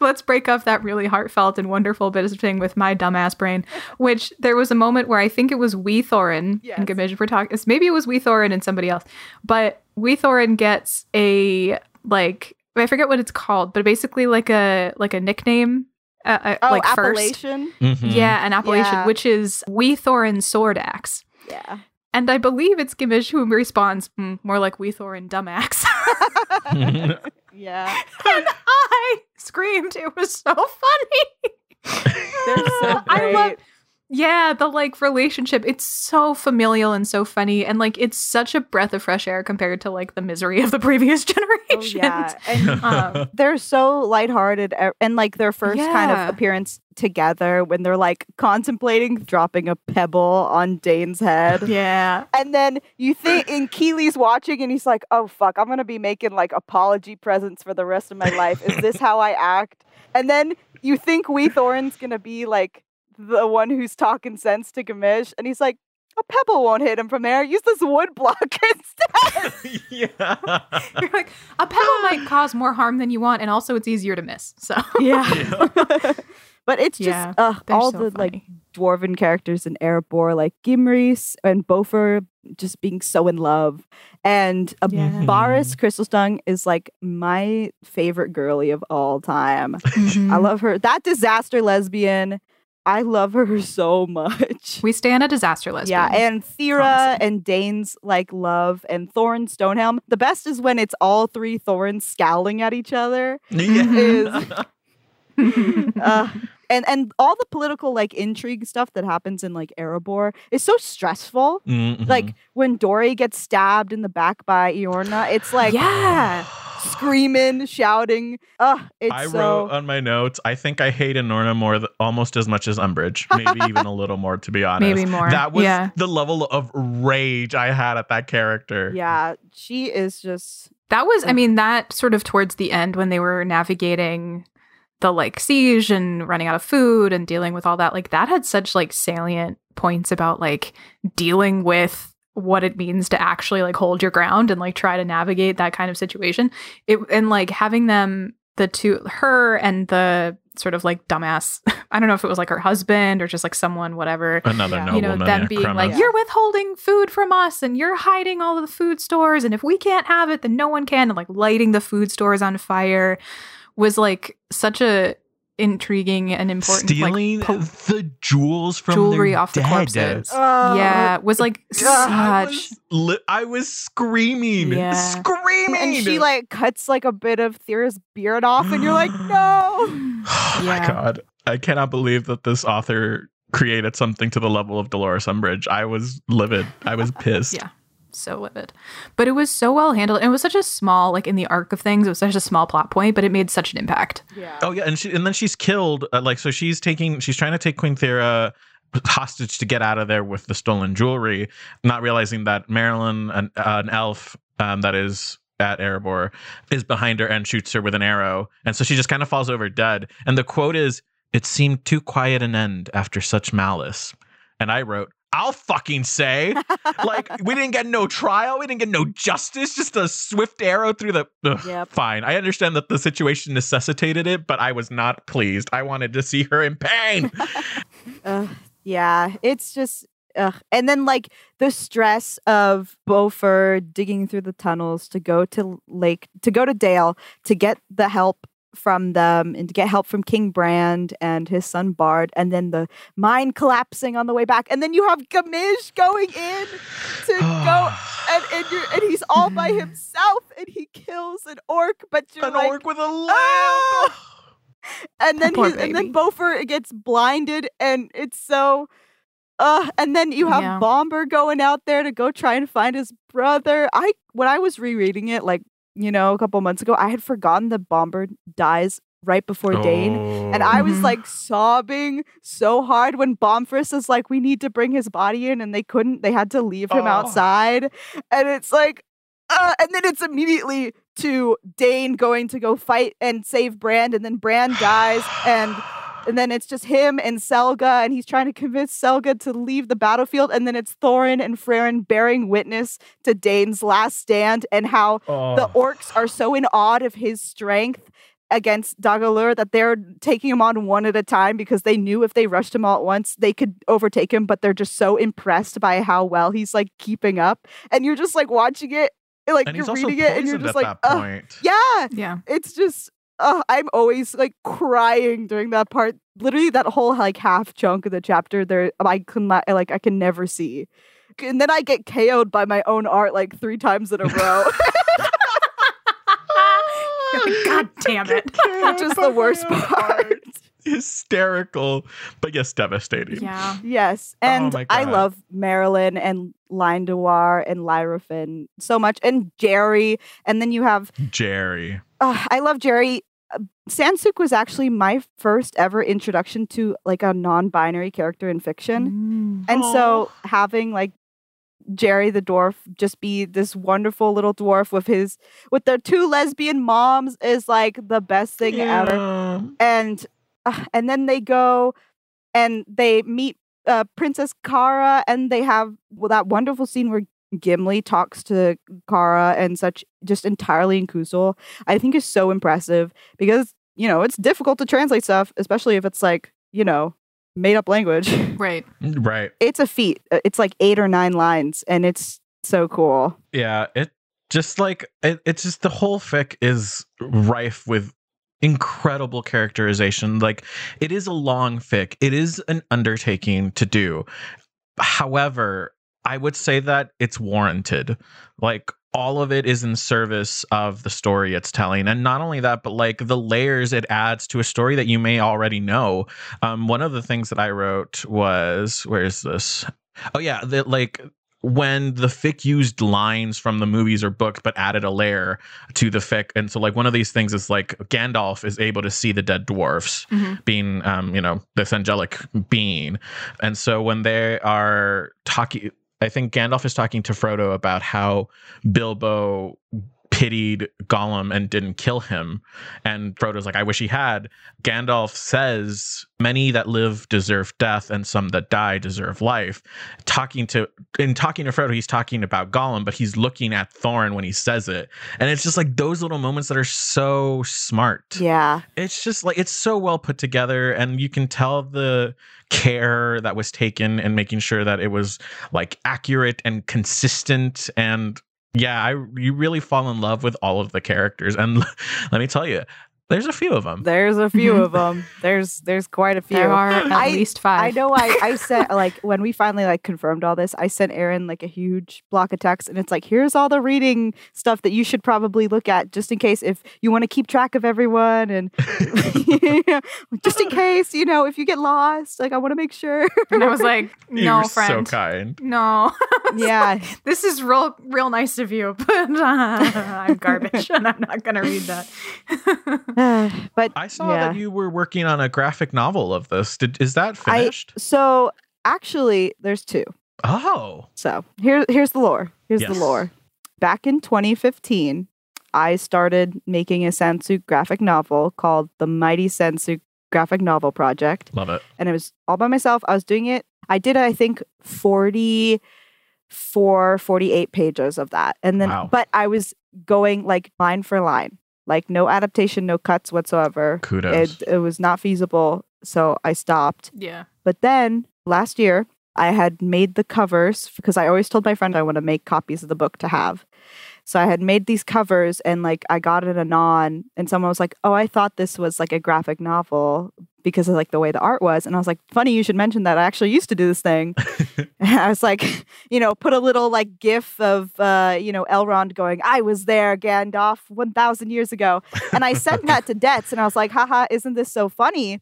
Let's break up that really heartfelt and wonderful bit of thing with my dumbass brain. Which there was a moment where I think it was Wee Thorin Yes. and Gamish were talking. Maybe it was Wee Thorin and somebody else, but Wee Thorin gets a like I forget what it's called, but basically like a like a nickname. Uh, uh, Oh, like first, appellation. Mhm. yeah, an appellation, Yeah. which is Wee Thorin sword axe. Yeah. And I believe it's Gamish who responds, "Hmm, more like Wee Thorin dumb axe. yeah. and I screamed. It was so funny. They're so I love great. Yeah, the like relationship. It's so familial and so funny, and like it's such a breath of fresh air compared to like the misery of the previous Oh, yeah. And Um, they're so lighthearted and like their first kind of appearance together when they're like contemplating dropping a pebble on Dáin's head. yeah. And then you think and Kíli's watching and he's like, "Oh fuck, I'm going to be making like apology presents for the rest of my life. Is this how I act?" And then you think Wee Thorin's going to be like the one who's talking sense to Gamish and he's like, A pebble won't hit him from there. Use this wood block instead. yeah. You're like, a pebble might cause more harm than you want, and also it's easier to miss. So yeah. but it's just Yeah, uh, all so the like dwarven characters in Erebor, like Gimris and Bofur, just being so in love. And uh, Yeah. Baris Crystalstung is like my favorite girly of all time. Mhm. I love her. That disaster lesbian. I love her so much. we stand a disaster list. Yeah, and Thera Honestly. and Dáin's like love and Thorin Stonehelm. The best is when it's all three Thorns scowling at each other. Yeah. uh, and and all the political like intrigue stuff that happens in like Erebor is so stressful. Mhm. Like when Dori gets stabbed in the back by Iorna, it's like yeah. screaming, shouting. Uh, it's I so wrote on my notes. I think I hate Enorna more, th- almost as much as Umbridge, maybe even a little more, to be honest. Maybe more, That was yeah. the level of rage I had at that character. yeah. She is just That was, I mean, that sort of towards the end when they were navigating the like siege and running out of food and dealing with all that, like that had such like salient points about like dealing with what it means to actually like hold your ground and like try to navigate that kind of situation. It and like having them, the two, her and the sort of like dumbass, I don't know if it was like her husband or just like someone, whatever Another Yeah. you know, them yeah, being like, you're withholding food from us and you're hiding all of the food stores. And if we can't have it, then no one can. And like lighting the food stores on fire was like such a intriguing and important stealing like po- the jewels from jewelry their off the dead. corpses. uh, yeah, was like I such was, li- I was screaming, Yeah. screaming, And she like cuts like a bit of Thera's beard off, and you're like, no. oh my god, I cannot believe that this author created something to the level of Dolores Umbridge. I was livid. I was pissed. Yeah. So livid. But it was so well handled. It was such a small, like in the arc of things, it was such a small plot point, but it made such an impact. Yeah. Oh yeah, and she and then she's killed. Uh, like so, she's taking. She's trying to take Queen Thera hostage to get out of there with the stolen jewelry, not realizing that Marilyn, an, uh, an elf um, that is at Erebor, is behind her and shoots her with an arrow, and so she just kind of falls over dead. And the quote is, "It seemed too quiet an end after such malice." And I wrote. I'll fucking say. like, we didn't get no trial. We didn't get no justice. Just a swift arrow through the. Ugh, Yep. Fine. I understand that the situation necessitated it, but I was not pleased. I wanted to see her in pain. Ugh, yeah, it's just ugh. And then like the stress of Bofur digging through the tunnels to go to Lake to go to Dale to get the help from them and to get help from King Brand and his son Bard, and then the mine collapsing on the way back, and then you have Gamish going in to go and and, you're, and he's all by himself and he kills an orc, but you're An like, orc with a lamp. "Ah!" and then Poor he's, and then. Bofur gets blinded, and it's so. Uh, and then you have Yeah. Bombur going out there to go try and find his brother. I when I was rereading it, like you know, a couple months ago, I had forgotten that Bombur dies right before Dáin, and I was Mhm. like sobbing so hard when Bombfrost is like, "We need to bring his body in," and they couldn't. They had to leave him Oh. outside, and it's like, uh, and then it's immediately to Dáin going to go fight and save Brand, and then Brand dies, and and then it's just him and Selga, and he's trying to convince Selga to leave the battlefield, and then it's Thorin and Frerin bearing witness to Dáin's last stand and how Oh. the orcs are so in awe of his strength against Dagalur that they're taking him on one at a time because they knew if they rushed him all at once, they could overtake him, but they're just so impressed by how well he's like keeping up. And you're just like watching it, like and you're he's also reading it, and you're just at like, that point. yeah, Yeah. it's just uh, I'm always like crying during that part. Literally, that whole like half chunk of the chapter there, I can not like I can never see. And then I get KO'd by my own art like three times in a row. God damn it. Which is the worst part. Hysterical, but yes, devastating. Yeah. Yes, and my I love Marilyn and Line Noir and Lyrafin so much, and Jerry. And then you have Jerry. uh, I love Jerry. Uh, Sansukh was actually my first ever introduction to like a non-binary character in fiction. Mm. And so having like Jerry the dwarf just be this wonderful little dwarf with his with their two lesbian moms is like the best thing ever. And uh, and then they go and they meet uh, Princess Kara, and they have well, that wonderful scene where Gimli talks to Kara and such, just entirely in Khuzdul, I think is so impressive because you know it's difficult to translate stuff, especially if it's like you know made up language. Right. Right. it's a feat. Uh, It's like eight or nine lines, and it's so cool. Yeah, it just like it, it's just the whole fic is rife with incredible characterization. Like it is a long fic. It is an undertaking to do. However, I would say that it's warranted. Like all of it is in service of the story it's telling. And not only that but like the layers it adds to a story that you may already know. Um one of the things that i wrote was where's this? Oh yeah that like when the fic used lines from the movies or books but added a layer to the fic. And so like one of these things is like gandalf is able to see the dead dwarfs Mhm. being um you know this angelic being. And so when they are talking i think gandalf is talking to frodo about how bilbo pitied gollum and didn't kill him. And frodo's like i wish he had. Gandalf says many that live deserve death and some that die deserve life. Talking to in talking to frodo he's talking about gollum but he's looking at thorin when he says it. And it's just like those little moments that are so smart. Yeah, it's just like it's so well put together and you can tell the care that was taken in making sure that it was like accurate and consistent and yeah i you really fall in love with all of the characters and let me tell you there's a few of them there's a few Mhm. of them. There's there's quite a few. There are at I- least five. I know I, I sent like when we finally like confirmed all this, I sent Aaron like a huge block of text and it's like, here's all the reading stuff that you should probably look at just in case if you want to keep track of everyone and just in case, you know, if you get lost, like I want to make sure. And I was like, you no, were so friend. kind no. yeah. this is real real nice of you, but uh, I'm garbage and I'm not going to read that. but i saw yeah. that you were working on a graphic novel of this Did, is that I- finished So actually there's two. oh So here, here's the lore. Here's Yes. the lore. Back in 2015, I started making a Sansukh graphic novel called the Mighty Sansukh Graphic Novel Project, love it and it was all by myself. I was doing it. I did, I think, 44, 48 pages of that, and then, Wow. but I was going like line for line, like no adaptation, no cuts whatsoever. kudos It, it was not feasible, so I stopped. yeah. But then last year, I had made the covers because I always told my friend I want to make copies of the book to have. So I had made these covers and like I got an anon and someone was like, "Oh, I thought this was like a graphic novel because of like the way the art was." And I was like, "Funny you should mention that. I actually used to do this thing." and I was like, you know, put a little like gif of uh, you know, Elrond going, "I was there, Gandalf, 1000 years ago." And I sent that to Dets and I was like, "Haha, isn't this so funny?"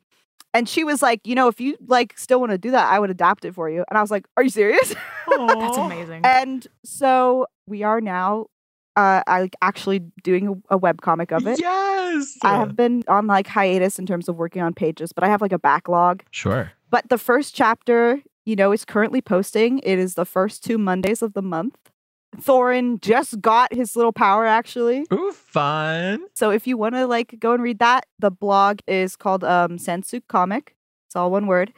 And she was like, you know, if you like still want to do that, I would adapt it for you. And I was like, are you serious? That's amazing. and so we are now uh I like actually doing a, a web comic of it. yes I have been on like hiatus in terms of working on pages, but I have like a backlog. sure But the first chapter, you know, is currently posting. It is the first two Mondays of the month. Thorin just got his little power actually. ooh fun So if you want to like go and read that, the blog is called um Sansukh Comic. It's all one word.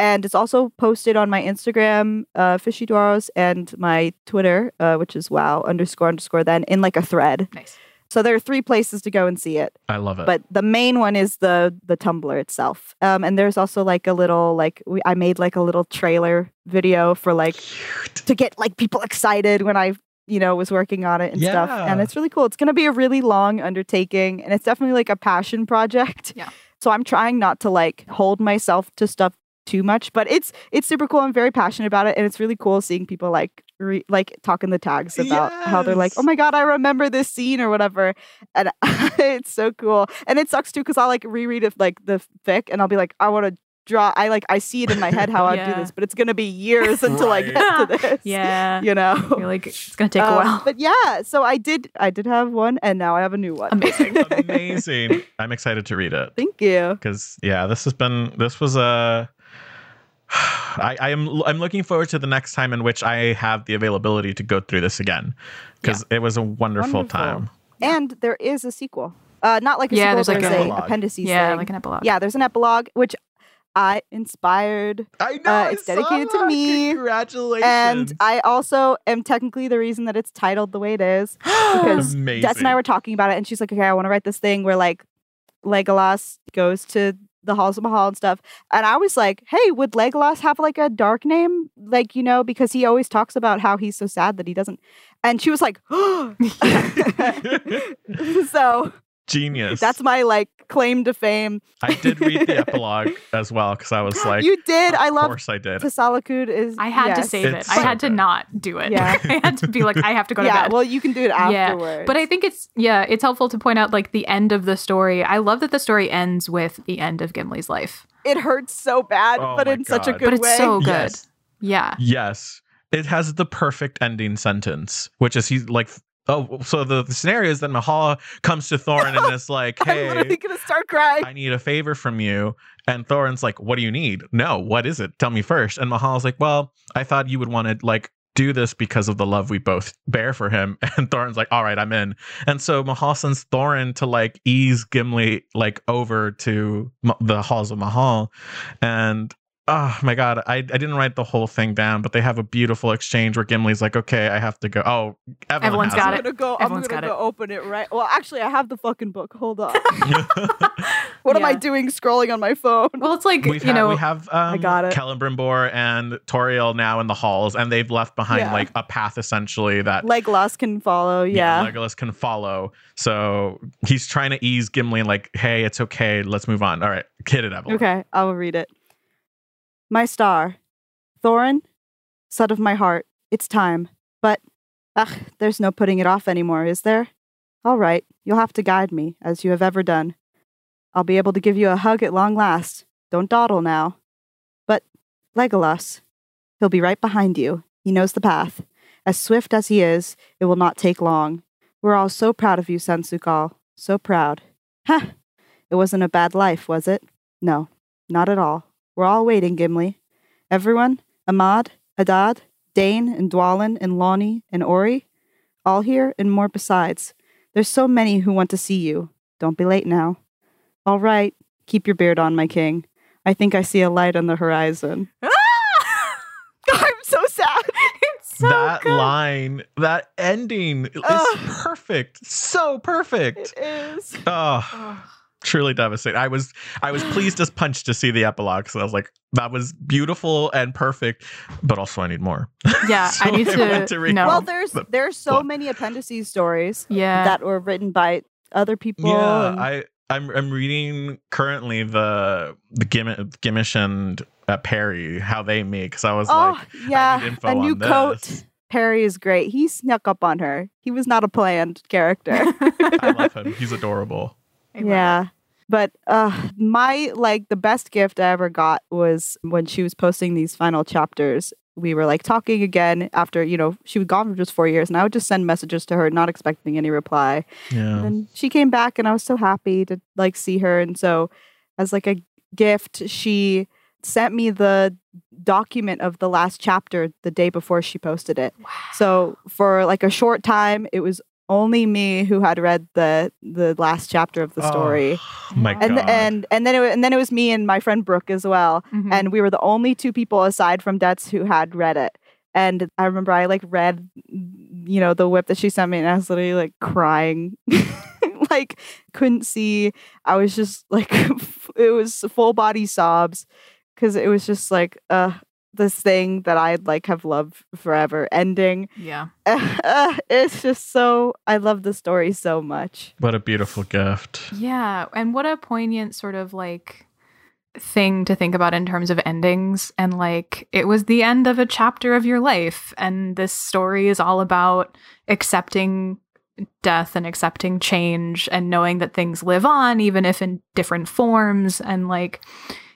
And it's also posted on my Instagram, uh, Fishy Dwarrows, and my Twitter, uh, which is wow underscore underscore then in like a thread. nice. So there are three places to go and see it. i love it But the main one is the the Tumblr itself. Um, and there's also like a little like we, I made like a little trailer video for like Cute. to get like people excited when I, you know, was working on it and stuff. And it's really cool. It's going to be a really long undertaking and it's definitely like a passion project. Yeah. So I'm trying not to like hold myself to stuff too much, but it's it's super cool. I'm very passionate about it and it's really cool seeing people like re- like talking the tags about how they're like, "Oh my god, I remember this scene" or whatever. And it's so cool. And it sucks too cuz I'll like reread it like the fic and I'll be like, "I want to draw I like I see it in my head how I do this, but it's going to be years until I get to this." Yeah. you know. I feel like it's going to take a Um, while. but yeah, so I did I did have one and now I have a new one. Amazing. amazing i'm excited to read it Thank you. because yeah this has been this was a I, I am I'm looking forward to the next time in which I have the availability to go through this again because it was a wonderful, Wonderful. time. And there is a sequel. Uh not like a Yeah, sequel, there's like there's a- a appendices yeah, thing. like an epilogue. yeah, there's an epilogue which I inspired I know Uh, I it's dedicated to me, Congratulations. and I also am technically the reason that it's titled the way it is because Amazing. Des and I were talking about it, and she's like, "Okay, I want to write this thing where like Legolas goes to the halls of Mahal and stuff." And I was like, "Hey, would Legolas have like a dark name, like you know, because he always talks about how he's so sad that he doesn't." And she was like, oh. "So Genius. that's my like claim to fame." I did read the epilogue as well because I was like, you did. I love. Of course I did. Tasalakud is. I had to yes. save it. It's I so had to not do it. Yeah. I had to be like, I have to go to yeah, bed. well, you can do it afterwards. Yeah. But I think it's yeah, it's helpful to point out like the end of the story. I love that the story ends with the end of Gimli's life. it hurts so bad, Oh but my in such a God. good but it's way. so good. Yes. Yeah. Yes. It has the perfect ending sentence, which is he's like, oh, so the, the scenario is that Mahala comes to Thorin and is like, "Hey, I'm literally gonna start crying. I need a favor from you. And Thorin's like, what do you need? No, what is it? Tell me first. And Mahala's like, well, I thought you would want to like do this because of the love we both bear for him. And Thorin's like, all right, I'm in. And so Mahal sends Thorin to like ease Gimli like over to the halls of Mahal. And oh my God, I, I didn't write the whole thing down, but they have a beautiful exchange where Gimli's like, okay, I have to go. Oh, Evelyn Everyone's has got it. I'm gonna go. Everyone's I'm gonna got go it. open it right. Well, actually, I have the fucking book. Hold on. what am I doing scrolling on my phone? Well, it's like We've you had, know, we have um, I got it. Celebrimbor and Tauriel now in the halls, and they've left behind Yeah. like a path essentially that Legolas can follow. Yeah. Legolas can follow. So he's trying to ease Gimli, like, hey, it's okay, let's move on. All right, hit it, Evelyn. okay, I will read it. My star, Thorin, son of my heart. It's time. But, ugh, there's no putting it off anymore, is there? All right, you'll have to guide me, as you have ever done. I'll be able to give you a hug at long last. Don't dawdle now. But, Legolas, he'll be right behind you. He knows the path. As swift as he is, it will not take long. We're all so proud of you, Sensukal. So proud. Ha! It wasn't a bad life, was it? No, not at all. We're all waiting, Gimli. Everyone, Ahmad, Adad, Dáin, and Dwalin, and Lóni, and Ori, all here and more besides. There's so many who want to see you. Don't be late now. All right, keep your beard on, my king. I think I see a light on the horizon. Ah! I'm so sad. it's so that good. line, that ending is Ugh. perfect. So perfect. It is. Oh, Ugh. Truly devastating. I was I was pleased as punch to see the epilogue. So I was like, that was beautiful and perfect, but also I need more. Yeah, So I need I to, to read know. Well, there's the there's so book. many appendices stories yeah. that were written by other people. Yeah, and- I I'm I'm reading currently the the Gim- Gimmish and uh, Perry how they meet because I was oh like yeah, info a new on coat. this. Perry is great. He snuck up on her. He was not a planned character. I love him. He's adorable. Yeah. But uh my like the best gift I ever got was when she was posting these final chapters. We were like talking again after, you know, she was gone for just four years and I would just send messages to her, not expecting any reply. Yeah. And she came back and I was so happy to like see her. And so as like a gift, she sent me the document of the last chapter the day before she posted it. Wow. So for like a short time, it was only me who had read the the last chapter of the story. Oh, my And and God. and and then it, and then it was me and my friend Brooke as well. Mhm. And we were the only two people aside from Dets who had read it. And I remember I like read, you know, the WIP that she sent me, and I was literally like crying, like couldn't see. I was just like, it was full body sobs because it was just like, uh, this thing that I'd like have loved forever ending. yeah. It's just so I love the story so much. what a beautiful gift. Yeah, and what a poignant sort of like thing to think about in terms of endings and like it was the end of a chapter of your life and this story is all about accepting death and accepting change and knowing that things live on even if in different forms and like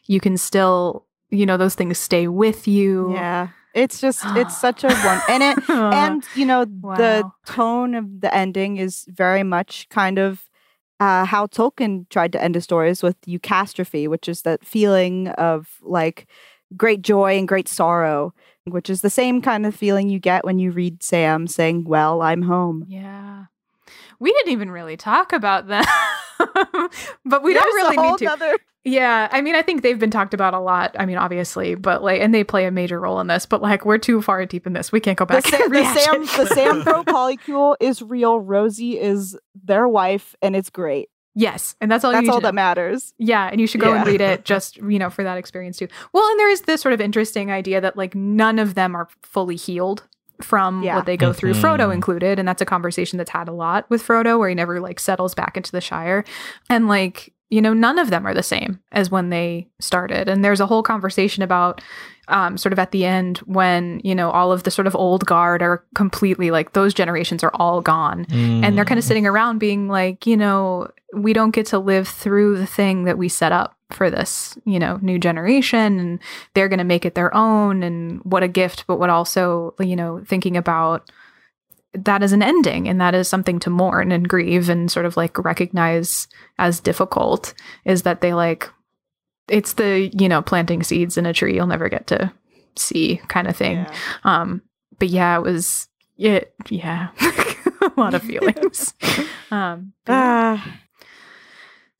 you can still you know those things stay with you Yeah. It's just it's such a one and it and you know the tone of the ending is very much kind of uh, how Tolkien tried to end his stories with eucatastrophe, which is that feeling of like great joy and great sorrow, which is the same kind of feeling you get when you read Sam saying, "Well, I'm home." Yeah. We didn't even really talk about that. but we don't There's really need to. nother- Yeah, I mean, I think they've been talked about a lot. I mean, obviously, but like, and they play a major role in this. But like, we're too far deep in this. We can't go The, back. Sa- and the Sam, the Sam Pro polycule is real. Rosie is their wife, and it's great. yes, and that's all. That's all that matters. Yeah, and you should go and read it just, you know, for that experience too. Well, and there is this sort of interesting idea that like none of them are fully healed from Yeah. what they go through, Mhm. Frodo included, and that's a conversation that's had a lot with Frodo where he never like settles back into the Shire. And like, you know, none of them are the same as when they started. And there's a whole conversation about um, sort of at the end when, you know, all of the sort of old guard are completely like those generations are all gone and they're kind Mm. of sitting around being like, you know, we don't get to live through the thing that we set up for this, you know, new generation and they're going to make it their own and what a gift, but what also, you know, thinking about that as an ending and that is something to mourn and grieve and sort of like recognize as difficult is that they like it's the, you know, planting seeds in a tree you'll never get to see kind of thing. Yeah. Um, but yeah, it was it yeah, a lot of feelings. um, but yeah.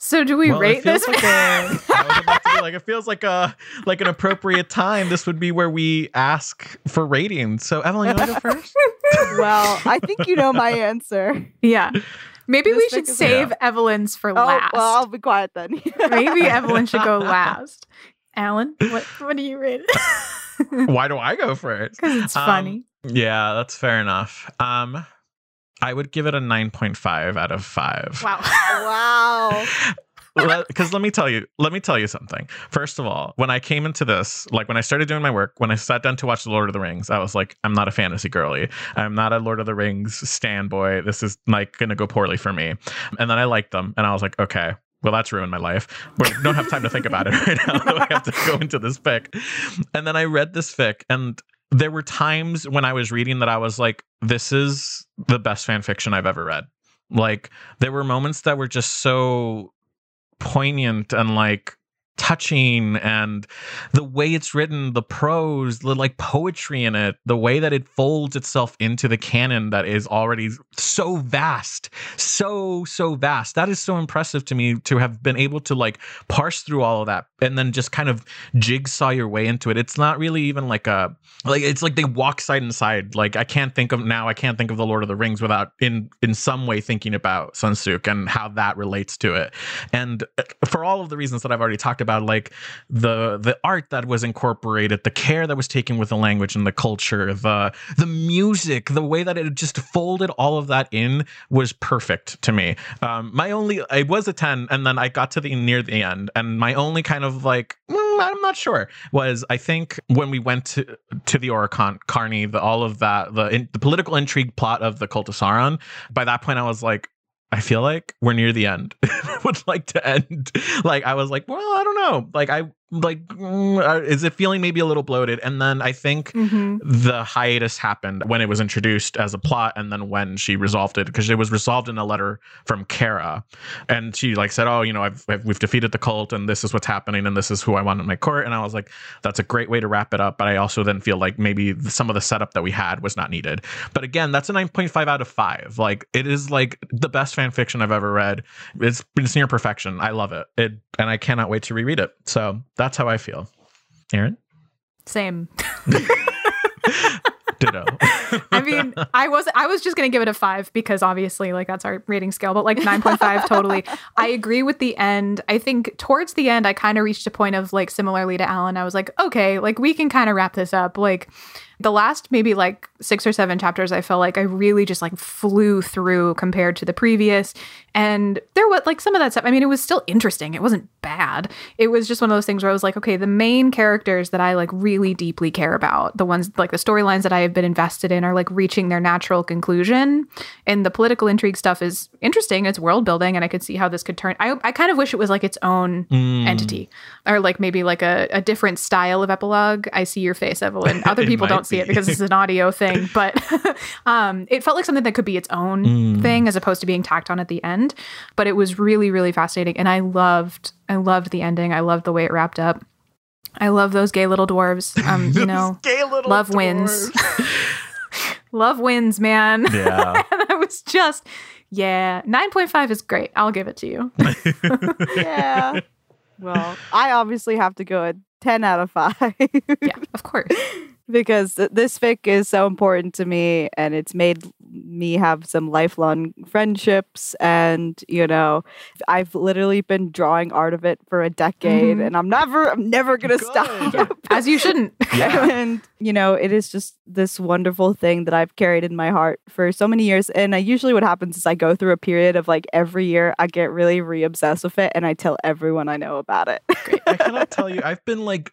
So do we Well, rate this? Like a, I was about to be like, it feels like a like an appropriate time. This would be where we ask for ratings. So Evelyn, you want to go first? well, I think you know my answer. yeah, maybe This we should pick is- save Evelyn's for Oh, last. well, I'll be quiet then. maybe Evelyn should go last. Alan, what what do you rate it? Why do I go first? Because it's Um, funny. Yeah, that's fair enough. Um, I would give it a nine point five out of five. Wow. wow. because let me tell you let me tell you something first of all when i came into this like when i started doing my work when i sat down to watch the lord of the rings i was like i'm not a fantasy girly i'm not a lord of the rings stan boy this is like gonna go poorly for me and then i liked them and i was like okay well, that's ruined my life. We don't have time to think about it right now. I have to go into this fic. And then I read this fic, and there were times when I was reading that I was like, this is the best fan fiction I've ever read. Like, there were moments that were just so poignant and like touching and the way it's written the prose the like poetry in it the way that it folds itself into the canon that is already so vast so so vast. That is so impressive to me to have been able to like parse through all of that and then just kind of jigsaw your way into it. It's not really even like a like it's like they walk side and side. Like i can't think of now i can't think of the lord of the rings without in in some way thinking about Sansukh and how that relates to it. And uh, for all of the reasons that i've already talked like the the art that was incorporated the care that was taken with the language and the culture the the music the way that it just folded all of that in was perfect to me um my only i was a 10 and then i got to the near the end and my only kind of like mm, i'm not sure was i think when we went to to the Orocarni, the all of that, the in, the political intrigue plot of the cult of Sauron. By that point, I was like, I feel like we're near the end. I would like to end. Like I was like, well, I don't know. Like I like, mm, uh, is it feeling maybe a little bloated? And then I think Mhm. the hiatus happened when it was introduced as a plot and then when she resolved it because it was resolved in a letter from Kara. And she like said oh you know I've, I've we've defeated the cult and this is what's happening and this is who I want in my court. And I was like that's a great way to wrap it up. But I also then feel like maybe some of the setup that we had was not needed. But again that's a 9.5 out of 5 like it is like the best fan fiction I've ever read. It's it's near perfection. I love it. It and I cannot wait to reread it. So that's how I feel Aaron Same. ditto I mean, I was I was just gonna give it a five because obviously, like that's our rating scale, but like nine point five totally. I agree with the end. I think towards the end, I kind of reached a point of like similarly to Alan. I was like, okay, like we can kind of wrap this up. Like the last maybe like six or seven chapters, I felt like I really just like flew through compared to the previous. And there was like some of that stuff. I mean, it was still interesting. It wasn't bad. It was just one of those things where I was like, okay, the main characters that I like really deeply care about, the ones like the storylines that I have been invested in are like reaching their natural conclusion. And the political intrigue stuff is interesting. It's world building, and I could see how this could turn. I, I kind of wish it was like its own Mm. entity or like maybe like a, a different style of epilogue. I see your face, Evelyn. Other people don't see it because this is an audio thing, but um, it felt like something that could be its own Mm. thing as opposed to being tacked on at the end. But it was really, really fascinating. And I loved, I loved the ending. I loved the way it wrapped up. I love those gay little dwarves. Um, you know, Gay little love wins. love wins, man. Yeah. and I was just, Yeah, 9.5 is great. I'll give it to you. yeah. Well, I obviously have to go a 10 out of 5 yeah, of course. because this fic is so important to me and it's made me have some lifelong friendships and you know I've literally been drawing art of it for a decade Mhm. and I'm never I'm never going to Good. stop. Yeah, as you shouldn't. Yeah. and you know it is just this wonderful thing that i've carried in my heart for so many years and uh, usually what happens is i go through a period of like every year i get really re-obsessed with it and i tell everyone i know about it Great. I cannot tell you. I've been like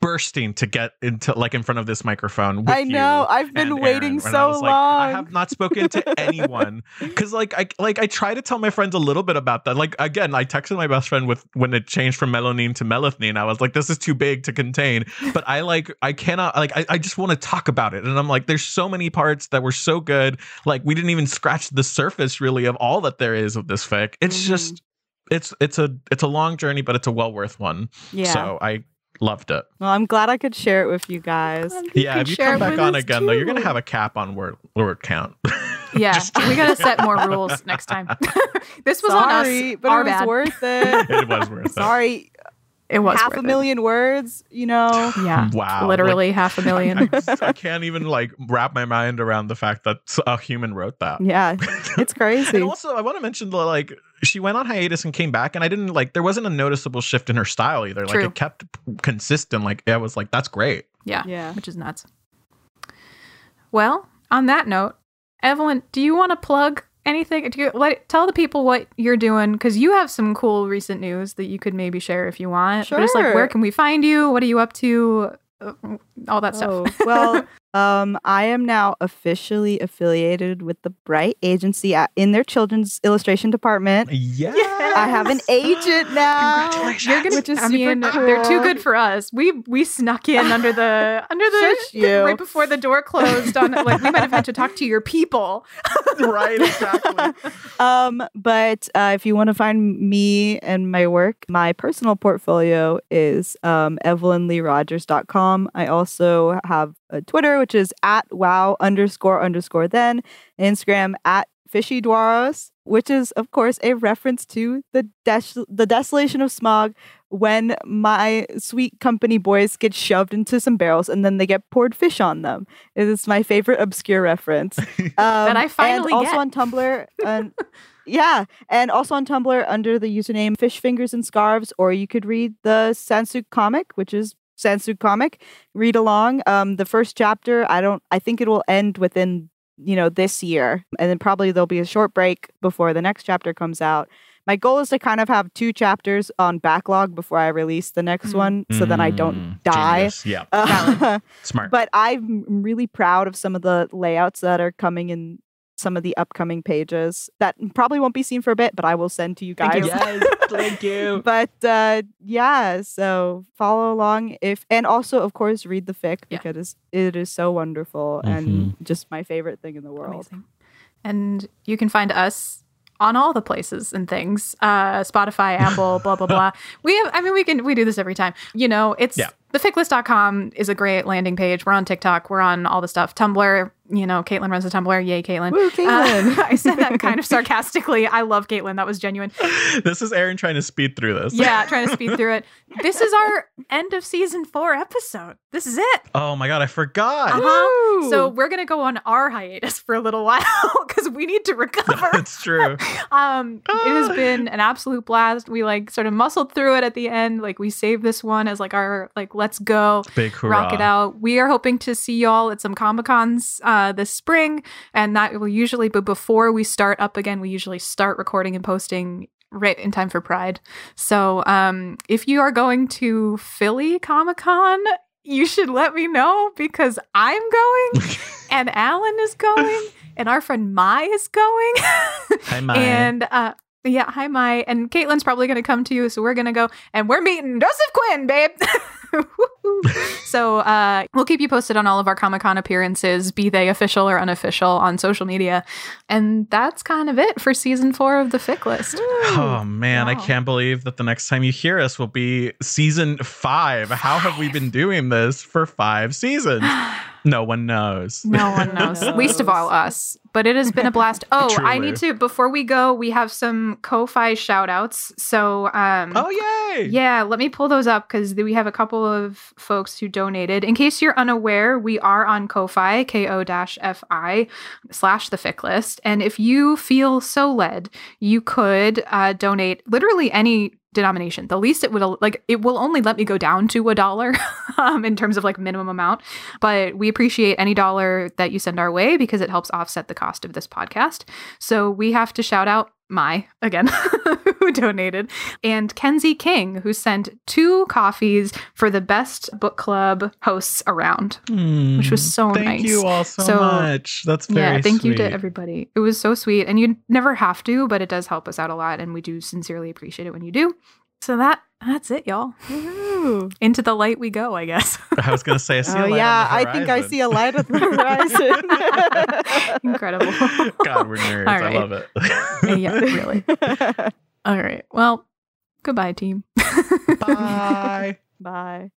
bursting to get into like in front of this microphone. I know i've been waiting Aaron, so I was long like, I have not spoken to anyone because like I like I try to tell my friends a little bit about that. Like again, I texted my best friend with when it changed from mellon nin to meleth nín. I was like, this is too big to contain. But I like I cannot like I, I just want to talk about it. And I'm like, there's so many parts that were so good. Like we didn't even scratch the surface really of all that there is of this fic. It's Mhm. just it's it's a it's a long journey, but it's a well worth one. yeah So I loved it. well i'm glad i could share it with you guys Yeah, can if you come back on us again, though, you're gonna have a cap on word word count. Yeah, Just we gotta set more rules next time. this was sorry on us. but Our it was bad. worth it it was worth it. sorry It was half worth a it. million words you know Yeah, hmm. Wow. literally half a million. I, I can't even like wrap my mind around the fact that a human wrote that. yeah it's crazy And also, I want to mention the like she went on hiatus and came back, and I didn't like there wasn't a noticeable shift in her style either. Like it kept consistent. Like I was like, that's great. yeah, yeah which is nuts. Well, on that note, Evelyn, do you want to plug anything? Do you let tell the people what you're doing because you have some cool recent news that you could maybe share if you want. But Just like where can we find you? What are you up to? Uh, All that stuff. Oh, well, um, I am now officially affiliated with the Bright Agency at, in their children's illustration department. Yeah. I have an agent now. Congratulations. You're gonna, Which is I super mean, they're too good for us. We we snuck in under the under the Shush you. right before the door closed. On like we might have had to talk to your people. right, exactly. Um, but uh, if you want to find me and my work, my personal portfolio is um, evelynleerogers.com. I also have a Twitter, which is at wow underscore underscore then, Instagram at Fishy Dwarrows, which is of course a reference to the des- the desolation of Smaug when my sweet company boys get shoved into some barrels and then they get poured fish on them. It is my favorite obscure reference. Um, I finally and also get. on Tumblr. And, yeah, and also on Tumblr under the username Fish Fingers and Scarves, or you could read the Sansukh comic, which is Sansukh comic. Read along. Um, the first chapter, I don't. I think it will end within you know this year, and then probably there'll be a short break before the next chapter comes out. My goal is to kind of have two chapters on backlog before I release the next Mm. one, so that I Mm, don't die. genius. Yeah. Uh, Smart. but I'm really proud of some of the layouts that are coming in some of the upcoming pages that probably won't be seen for a bit, but I will send to you Thank guys. you. yes, thank you. But uh, yeah, so follow along if, and also of course read the fic Yeah. because it is so wonderful and just my favorite thing in the world. Amazing. And you can find us on all the places and things. Uh Spotify, Apple, blah blah blah. We have I mean we can we do this every time. You know, it's Yeah. theficlist.com is a great landing page. We're on TikTok, we're on all the stuff. Tumblr, you know, Caitlin runs the Tumblr. Yay, Caitlin. Woo, Caitlin. Uh, I said that kind of sarcastically. I love Caitlin. That was genuine. this is Aaron trying to speed through this. Yeah, trying to speed through it. This is our end of season four episode. This is it. Oh my god, I forgot. Uh-huh. So we're gonna go on our hiatus for a little while because we need to recover. That's true. um, it Ah. has been an absolute blast. We like sort of muscled through it at the end. Like we saved this one as like our like let's go Big hoorah. rock it out. We are hoping to see y'all at some comic cons uh, this spring, and that will usually. But before we start up again, we usually start recording and posting right in time for Pride. So um, if you are going to Philly Comic Con. You should let me know because I'm going and Alan is going and our friend Maii is going. Hi, Maii. And uh yeah, hi Maii. And Caitlin's probably gonna come to you, so we're gonna go and we're meeting Joseph Quinn, babe. so uh we'll keep you posted on all of our Comic Con appearances, be they official or unofficial, on social media. And that's kind of it for season four of the Fic list. Oh man, I can't believe that the next time you hear us will be season five. How have we been doing this for five seasons? No one knows. No one knows. Least of all us. But it has been a blast. Oh, I need to before we go, we have some Ko-Fi shout outs. So um Oh yay! Yeah, let me pull those up because we have a couple of folks who donated. In case you're unaware, we are on Ko-Fi, ko-fi slash the fic list. And if you feel so led, you could uh, donate literally any denomination. The least it would like it will only let me go down to a dollar um, in terms of like minimum amount, but we appreciate any dollar that you send our way because it helps offset the cost of this podcast. So we have to shout out Maii again who donated and Kenzie King who sent two coffees for the best book club hosts around. Hmm. which was so. Thank nice. you all so, So, much. That's very yeah, thank you to everybody. It was so sweet and you never have to, but it does help us out a lot and we do sincerely appreciate it when you do. So that that's it, y'all. Woohoo. Into the light we go, I guess. I was gonna say, I see a Oh light yeah, on the I think I see a light at the horizon. Incredible. God, we're nerds. All I love it. yeah, really. All right. Well, goodbye, team. Bye. Bye.